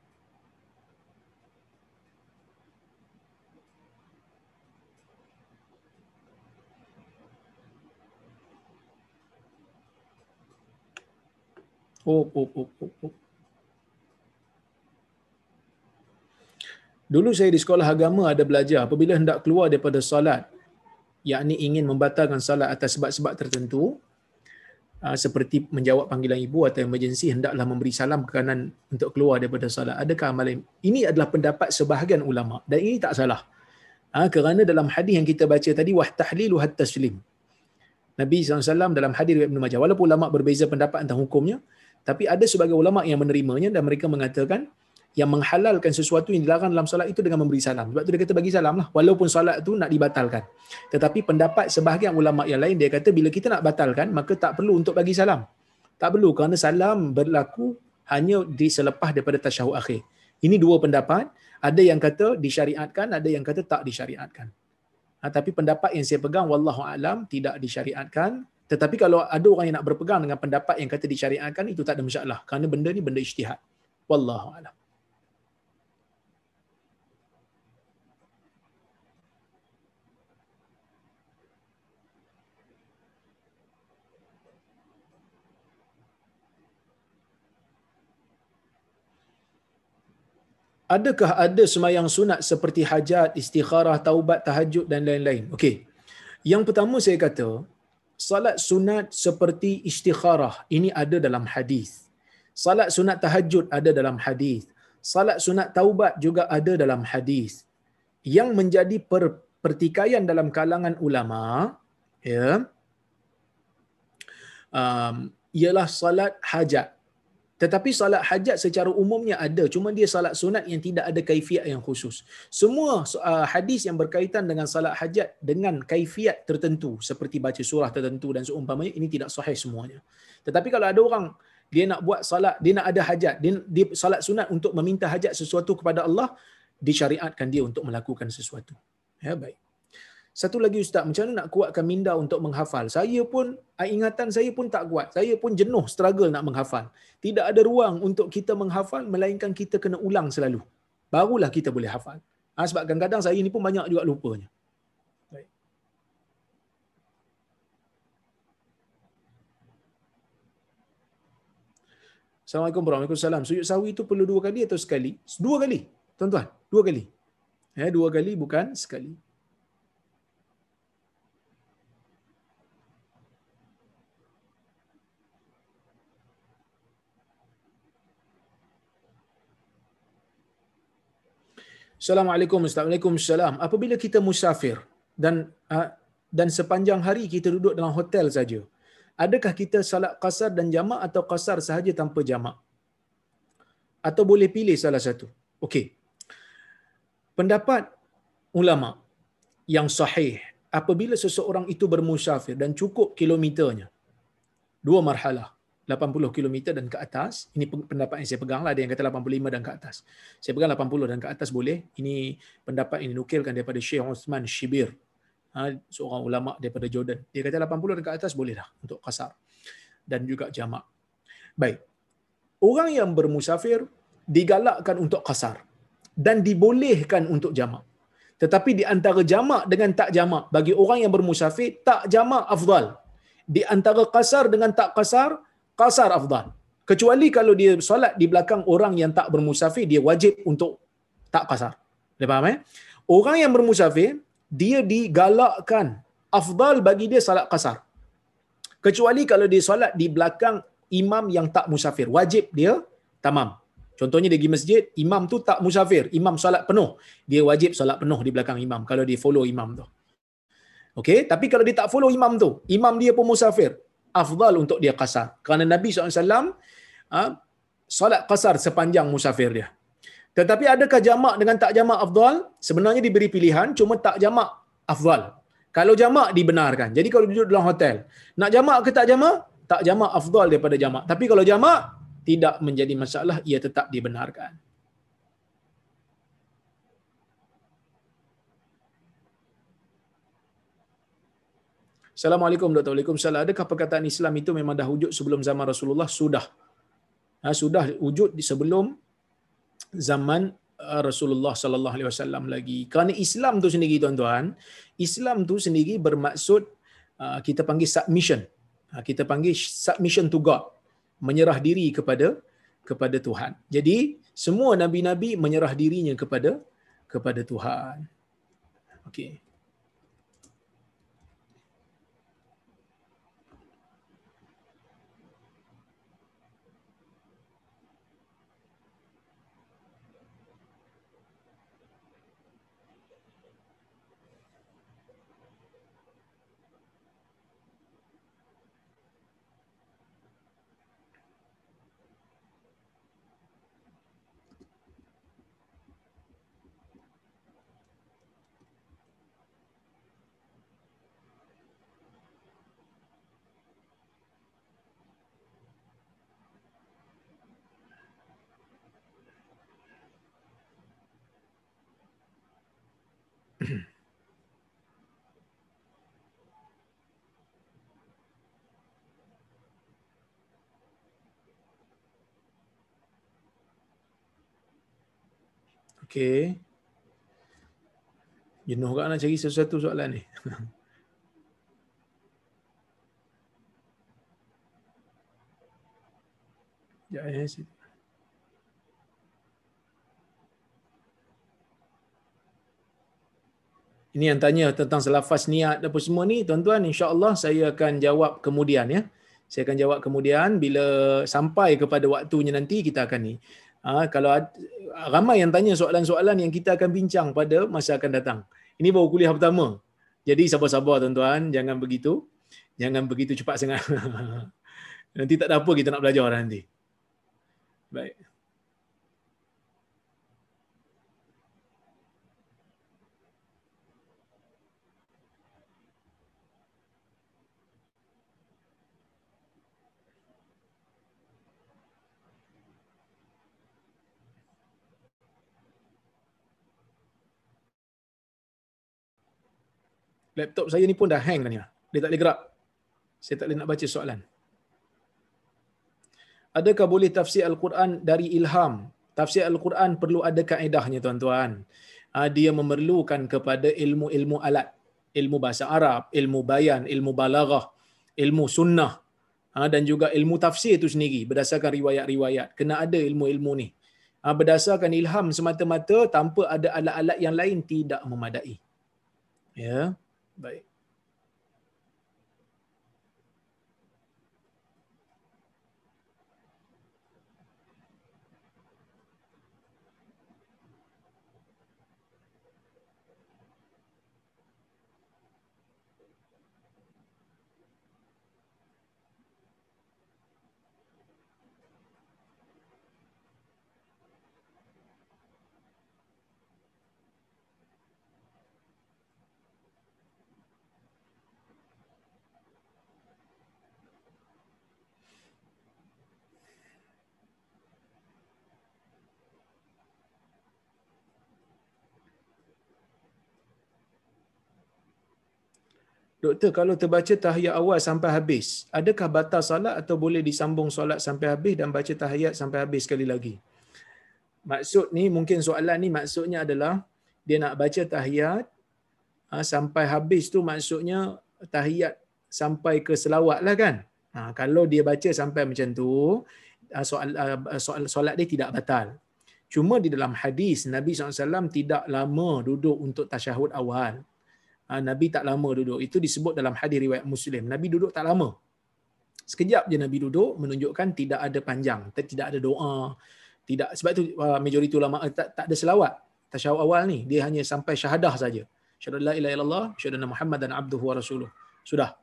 Speaker 1: Oh, oh, oh, oh, oh. Dulu saya di sekolah agama ada belajar apabila hendak keluar daripada salat yakni ingin membatalkan salat atas sebab-sebab tertentu seperti menjawab panggilan ibu atau emergency hendaklah memberi salam ke kanan untuk keluar daripada solat. Adakah amalan ini adalah pendapat sebahagian ulama dan ini tak salah. Ha, kerana dalam hadis yang kita baca tadi wah tahlilu hat taslim. Nabi SAW dalam hadis Ibn Majah walaupun ulama berbeza pendapat tentang hukumnya tapi ada sebagai ulama yang menerimanya dan mereka mengatakan yang menghalalkan sesuatu yang dilarang dalam solat itu dengan memberi salam. Sebab tu dia kata bagi salam lah. Walaupun solat tu nak dibatalkan. Tetapi pendapat sebahagian ulama yang lain dia kata bila kita nak batalkan maka tak perlu untuk bagi salam. Tak perlu kerana salam berlaku hanya di selepas daripada tasyahud akhir. Ini dua pendapat. Ada yang kata disyariatkan, ada yang kata tak disyariatkan. Ha, tapi pendapat yang saya pegang wallahu alam tidak disyariatkan. Tetapi kalau ada orang yang nak berpegang dengan pendapat yang kata disyariatkan itu tak ada masalah. Kerana benda ni benda ijtihad. Wallahu alam. Adakah ada semayang sunat seperti hajat, istikharah, taubat, tahajud dan lain-lain? Okey. Yang pertama saya kata, salat sunat seperti istikharah ini ada dalam hadis. Salat sunat tahajud ada dalam hadis. Salat sunat taubat juga ada dalam hadis. Yang menjadi per- pertikaian dalam kalangan ulama ya um, ialah salat hajat tetapi salat hajat secara umumnya ada, cuma dia salat sunat yang tidak ada kaifiat yang khusus. Semua uh, hadis yang berkaitan dengan salat hajat dengan kaifiat tertentu seperti baca surah tertentu dan seumpamanya ini tidak sahih semuanya. Tetapi kalau ada orang dia nak buat salat, dia nak ada hajat, dia, dia salat sunat untuk meminta hajat sesuatu kepada Allah, disyariatkan dia untuk melakukan sesuatu. Ya baik. Satu lagi ustaz, macam mana nak kuatkan minda untuk menghafal? Saya pun ah, ingatan saya pun tak kuat. Saya pun jenuh struggle nak menghafal. Tidak ada ruang untuk kita menghafal melainkan kita kena ulang selalu. Barulah kita boleh hafal. Ha, sebab kadang-kadang saya ni pun banyak juga lupanya. Assalamualaikum warahmatullahi wabarakatuh. Sujud sawi itu perlu dua kali atau sekali? Dua kali. Tuan-tuan, dua kali. Ya, dua kali bukan sekali. Assalamualaikum Waalaikumsalam. Apabila kita musafir dan uh, dan sepanjang hari kita duduk dalam hotel saja, adakah kita salat qasar dan jamak atau qasar sahaja tanpa jamak? Atau boleh pilih salah satu? Okey. Pendapat ulama yang sahih apabila seseorang itu bermusafir dan cukup kilometernya dua marhalah 80 km dan ke atas. Ini pendapat yang saya pegang lah ada yang kata 85 dan ke atas. Saya pegang 80 dan ke atas boleh. Ini pendapat yang dinukilkan daripada Syekh Osman Shibir ha, seorang ulama daripada Jordan. Dia kata 80 dan ke atas boleh dah untuk kasar dan juga jamak. Baik. Orang yang bermusafir digalakkan untuk kasar dan dibolehkan untuk jamak. Tetapi di antara jamak dengan tak jamak bagi orang yang bermusafir tak jamak afdal. Di antara kasar dengan tak kasar kasar afdal. Kecuali kalau dia solat di belakang orang yang tak bermusafir dia wajib untuk tak kasar dia faham eh? Orang yang bermusafir dia digalakkan afdal bagi dia salat kasar kecuali kalau dia solat di belakang imam yang tak musafir. Wajib dia tamam. Contohnya dia pergi masjid, imam tu tak musafir, imam solat penuh. Dia wajib solat penuh di belakang imam kalau dia follow imam tu. Okey, tapi kalau dia tak follow imam tu, imam dia pun musafir, afdal untuk dia qasar. Kerana Nabi SAW ha, solat qasar sepanjang musafir dia. Tetapi adakah jamak dengan tak jamak afdal? Sebenarnya diberi pilihan, cuma tak jamak afdal. Kalau jamak dibenarkan. Jadi kalau duduk dalam hotel, nak jamak ke tak jamak? Tak jamak afdal daripada jamak. Tapi kalau jamak, tidak menjadi masalah, ia tetap dibenarkan. Assalamualaikum Dr. Waalaikumsalam. Adakah perkataan Islam itu memang dah wujud sebelum zaman Rasulullah? Sudah. Ha, sudah wujud di sebelum zaman uh, Rasulullah sallallahu alaihi wasallam lagi. Kerana Islam tu sendiri tuan-tuan, Islam tu sendiri bermaksud uh, kita panggil submission. Uh, kita panggil submission to God. Menyerah diri kepada kepada Tuhan. Jadi semua nabi-nabi menyerah dirinya kepada kepada Tuhan. Okey. Okey. Jenuh kan nak cari sesuatu soalan ni. *laughs* Ya, ya, sini. Ini yang tanya tentang selafaz niat apa semua ni, tuan-tuan, insya-Allah saya akan jawab kemudian ya. Saya akan jawab kemudian bila sampai kepada waktunya nanti kita akan ni. Ha, kalau ada, ramai yang tanya soalan-soalan yang kita akan bincang pada masa akan datang. Ini baru kuliah pertama. Jadi sabar-sabar tuan-tuan, jangan begitu. Jangan begitu cepat sangat. *laughs* nanti tak ada apa kita nak belajar nanti. Baik. Laptop saya ni pun dah hang dah ni. Dia tak boleh gerak. Saya tak boleh nak baca soalan. Adakah boleh tafsir Al-Quran dari ilham? Tafsir Al-Quran perlu ada kaedahnya tuan-tuan. Ah, dia memerlukan kepada ilmu-ilmu alat. Ilmu bahasa Arab, ilmu bayan, ilmu balaghah, ilmu sunnah. Ah, dan juga ilmu tafsir itu sendiri berdasarkan riwayat-riwayat. Kena ada ilmu-ilmu ni. Ah, berdasarkan ilham semata-mata tanpa ada alat-alat yang lain tidak memadai. Ya. Baik. Doktor, kalau terbaca tahiyat awal sampai habis, adakah batal solat atau boleh disambung solat sampai habis dan baca tahiyat sampai habis sekali lagi? Maksud ni, mungkin soalan ni maksudnya adalah dia nak baca tahiyat ha, sampai habis tu maksudnya tahiyat sampai ke selawat lah kan? Ha, kalau dia baca sampai macam tu, ha, soal, ha, soal, solat dia tidak batal. Cuma di dalam hadis, Nabi SAW tidak lama duduk untuk tasyahud awal. Ha, Nabi tak lama duduk. Itu disebut dalam hadis riwayat Muslim. Nabi duduk tak lama. Sekejap je Nabi duduk menunjukkan tidak ada panjang, tidak ada doa. Tidak sebab tu uh, majoriti ulama uh, tak, tak ada selawat. Tasyahud awal ni dia hanya sampai syahadah saja. Syahadu la ilaha illallah, syahadu anna Muhammadan abduhu wa rasuluh. Sudah.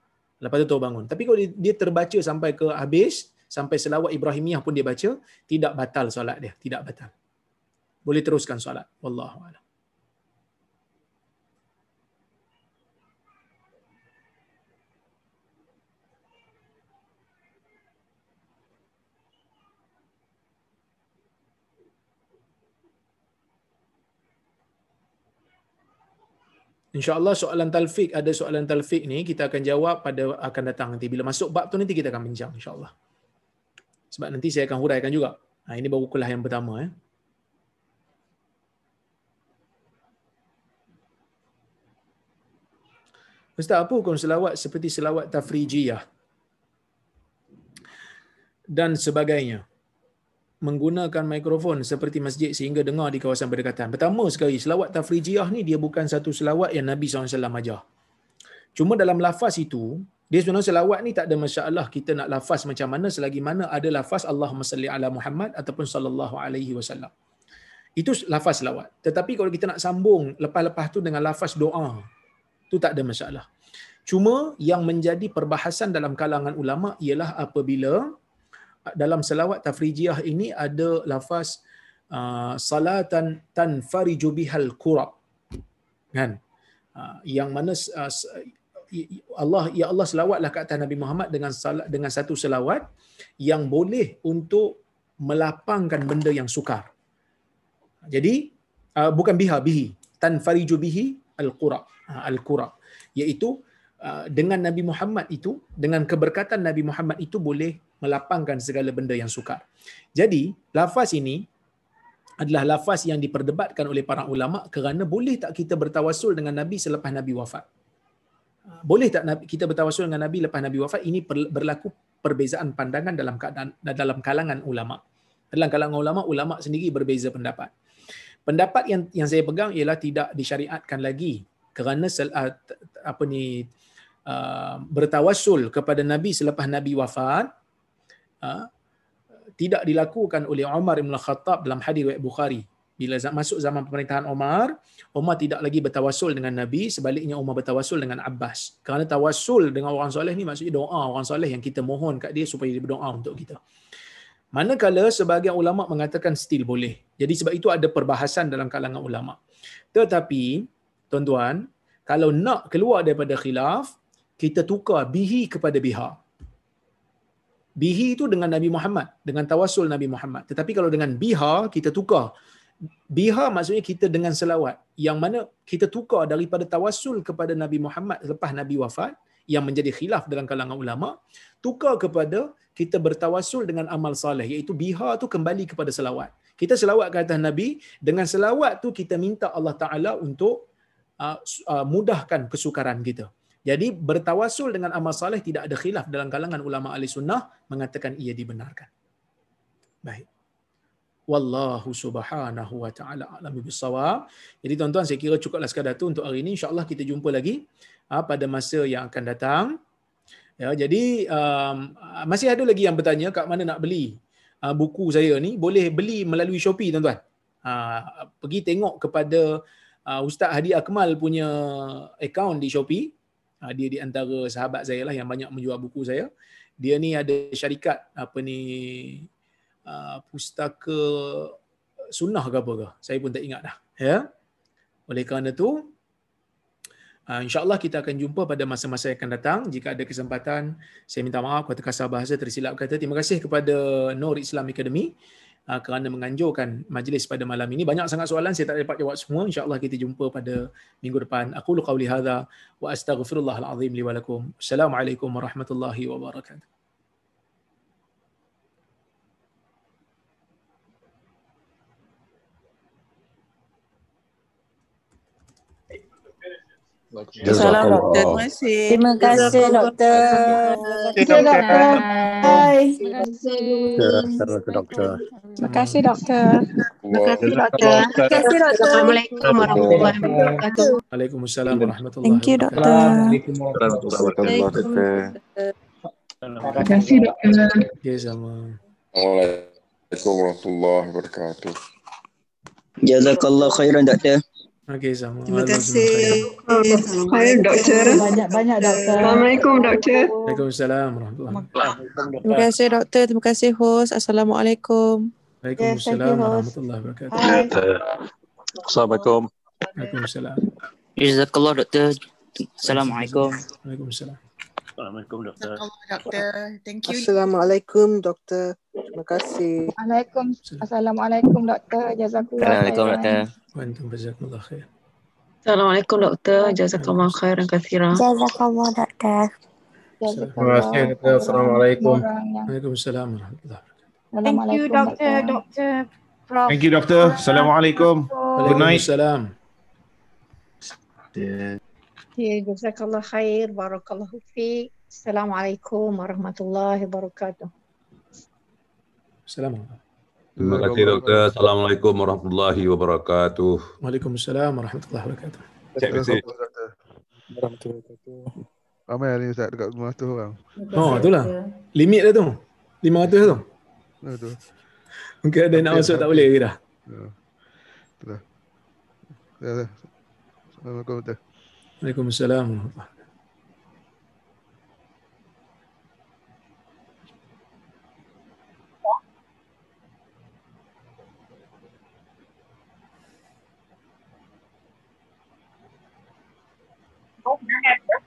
Speaker 1: Lepas tu bangun. Tapi kalau dia terbaca sampai ke habis, sampai selawat Ibrahimiyah pun dia baca, tidak batal solat dia, tidak batal. Boleh teruskan solat. Wallahu a'lam. InsyaAllah soalan talfik, ada soalan talfik ni kita akan jawab pada akan datang nanti. Bila masuk bab tu nanti kita akan bincang insyaAllah. Sebab nanti saya akan huraikan juga. Ha, ini baru kuliah yang pertama. Eh. Ustaz, apa hukum selawat seperti selawat tafrijiyah dan sebagainya? Menggunakan mikrofon seperti masjid sehingga dengar di kawasan berdekatan. Pertama sekali, selawat tafrijiyah ni dia bukan satu selawat yang Nabi SAW ajar. Cuma dalam lafaz itu, dia sebenarnya selawat ni tak ada masalah kita nak lafaz macam mana selagi mana ada lafaz Allahumma salli ala Muhammad ataupun sallallahu alaihi wasallam. Itu lafaz selawat. Tetapi kalau kita nak sambung lepas-lepas tu dengan lafaz doa, tu tak ada masalah. Cuma yang menjadi perbahasan dalam kalangan ulama ialah apabila dalam selawat tafrijiyah ini ada lafaz uh, salatan tanfariju bihal kurab kan? Uh, yang mana uh, Allah ya Allah selawatlah ke atas Nabi Muhammad dengan salat dengan satu selawat yang boleh untuk melapangkan benda yang sukar. Jadi bukan biha bihi. Tanfariju bihi al-qura uh, al-qura iaitu uh, dengan Nabi Muhammad itu dengan keberkatan Nabi Muhammad itu boleh melapangkan segala benda yang sukar. Jadi, lafaz ini adalah lafaz yang diperdebatkan oleh para ulama kerana boleh tak kita bertawasul dengan Nabi selepas Nabi wafat? Boleh tak kita bertawasul dengan Nabi lepas Nabi wafat? Ini berlaku perbezaan pandangan dalam keadaan dalam kalangan ulama. Dalam kalangan ulama, ulama sendiri berbeza pendapat. Pendapat yang yang saya pegang ialah tidak disyariatkan lagi kerana uh, apa ni uh, bertawasul kepada Nabi selepas Nabi wafat Ha, tidak dilakukan oleh Umar bin Khattab dalam hadis riwayat Bukhari. Bila masuk zaman pemerintahan Umar, Umar tidak lagi bertawasul dengan Nabi, sebaliknya Umar bertawasul dengan Abbas. Kerana tawasul dengan orang soleh ni maksudnya doa orang soleh yang kita mohon kat dia supaya dia berdoa untuk kita. Manakala sebagian ulama mengatakan still boleh. Jadi sebab itu ada perbahasan dalam kalangan ulama. Tetapi, tuan-tuan, kalau nak keluar daripada khilaf, kita tukar bihi kepada biha bihi itu dengan Nabi Muhammad, dengan tawasul Nabi Muhammad. Tetapi kalau dengan biha, kita tukar. Biha maksudnya kita dengan selawat. Yang mana kita tukar daripada tawasul kepada Nabi Muhammad selepas Nabi wafat, yang menjadi khilaf dalam kalangan ulama, tukar kepada kita bertawasul dengan amal saleh, iaitu biha tu kembali kepada selawat. Kita selawat ke atas Nabi, dengan selawat tu kita minta Allah Ta'ala untuk uh, uh, mudahkan kesukaran kita. Jadi bertawasul dengan amal saleh tidak ada khilaf dalam kalangan ulama ahli sunnah mengatakan ia dibenarkan. Baik. Wallahu subhanahu wa ta'ala alam bisawab. Jadi tuan-tuan saya kira cukuplah sekadar tu untuk hari ini. InsyaAllah kita jumpa lagi ha, pada masa yang akan datang. Ya, jadi um, masih ada lagi yang bertanya kat mana nak beli uh, buku saya ni. Boleh beli melalui Shopee tuan-tuan. Uh, pergi tengok kepada uh, Ustaz Hadi Akmal punya account di Shopee. Ah, dia di antara sahabat saya lah yang banyak menjual buku saya. Dia ni ada syarikat apa ni uh, pustaka sunnah ke apa ke? Saya pun tak ingat dah. Ya. Oleh kerana tu uh, insya-Allah kita akan jumpa pada masa-masa yang akan datang. Jika ada kesempatan, saya minta maaf kata kasar bahasa tersilap kata. Terima kasih kepada Nur Islam Academy kerana menganjurkan majlis pada malam ini. Banyak sangat soalan saya tak dapat jawab semua. InsyaAllah kita jumpa pada minggu depan. Aku lu qawli hadha wa astaghfirullahal azim li wa lakum. Assalamualaikum warahmatullahi wabarakatuh.
Speaker 4: Salam doktor. Terima kasih.
Speaker 5: Terima kasih doktor.
Speaker 3: Terima kasih, doktor.
Speaker 6: Terima kasih doktor.
Speaker 5: Terima kasih doktor.
Speaker 3: Terima kasih, doktor.
Speaker 5: Terima kasih doktor.
Speaker 3: Assalamualaikum warahmatullahi wabarakatuh.
Speaker 1: Waalaikumsalam warahmatullahi
Speaker 5: Thank you
Speaker 1: wabarakatuh.
Speaker 5: doktor.
Speaker 3: Terima kasih, doktor.
Speaker 1: Ya sama.
Speaker 7: Assalamualaikum warahmatullahi wabarakatuh.
Speaker 6: Jazakallah khairan doktor.
Speaker 1: Okey sama.
Speaker 4: Terima kasih.
Speaker 3: Hai, doktor.
Speaker 5: Banyak-banyak doktor.
Speaker 3: Assalamualaikum, doktor.
Speaker 1: Waalaikumsalam warahmatullahi wabarakatuh.
Speaker 4: Terima kasih doktor. Terima kasih host. Assalamualaikum.
Speaker 1: Waalaikumsalam warahmatullahi wabarakatuh.
Speaker 8: Assalamualaikum.
Speaker 1: Waalaikumsalam.
Speaker 6: Jazakallah doktor. Assalamualaikum.
Speaker 1: Waalaikumsalam.
Speaker 8: Assalamualaikum doktor.
Speaker 4: Doktor. Thank you.
Speaker 9: Assalamualaikum doktor. Terima kasih.
Speaker 5: Assalamualaikum. Assalamualaikum doktor. Jazakallah.
Speaker 6: Assalamualaikum
Speaker 5: khairan.
Speaker 6: doktor.
Speaker 1: Wa antum jazakumullah khair.
Speaker 3: Assalamualaikum, doktor. Jazakallah khairan kathira.
Speaker 5: Jazakallah doktor.
Speaker 1: Terima
Speaker 5: kasih, doktor. Assalamualaikum.
Speaker 1: Waalaikumsalam warahmatullahi wabarakatuh.
Speaker 5: Thank you doktor. Doktor. Prof.
Speaker 10: Thank you, Doctor. Assalamualaikum. Good night.
Speaker 1: Waalaikumsalam.
Speaker 3: Ya, jazakallah khair. Barakallahu fiik. Assalamualaikum warahmatullahi wabarakatuh.
Speaker 1: Assalamualaikum.
Speaker 11: Terima kasih doktor. Assalamualaikum warahmatullahi wabarakatuh.
Speaker 1: Waalaikumsalam warahmatullahi wabarakatuh.
Speaker 11: Terima kasih.
Speaker 12: Ramai hari ni Ustaz dekat rumah tu orang.
Speaker 1: Oh, itulah. Limit dah tu. 500 tu.
Speaker 12: Ha tu.
Speaker 1: Mungkin ada nak masuk tak boleh lagi dah.
Speaker 12: Ya. Itulah. Ya, ya. Assalamualaikum.
Speaker 1: Waalaikumsalam
Speaker 3: Oh, Hope you're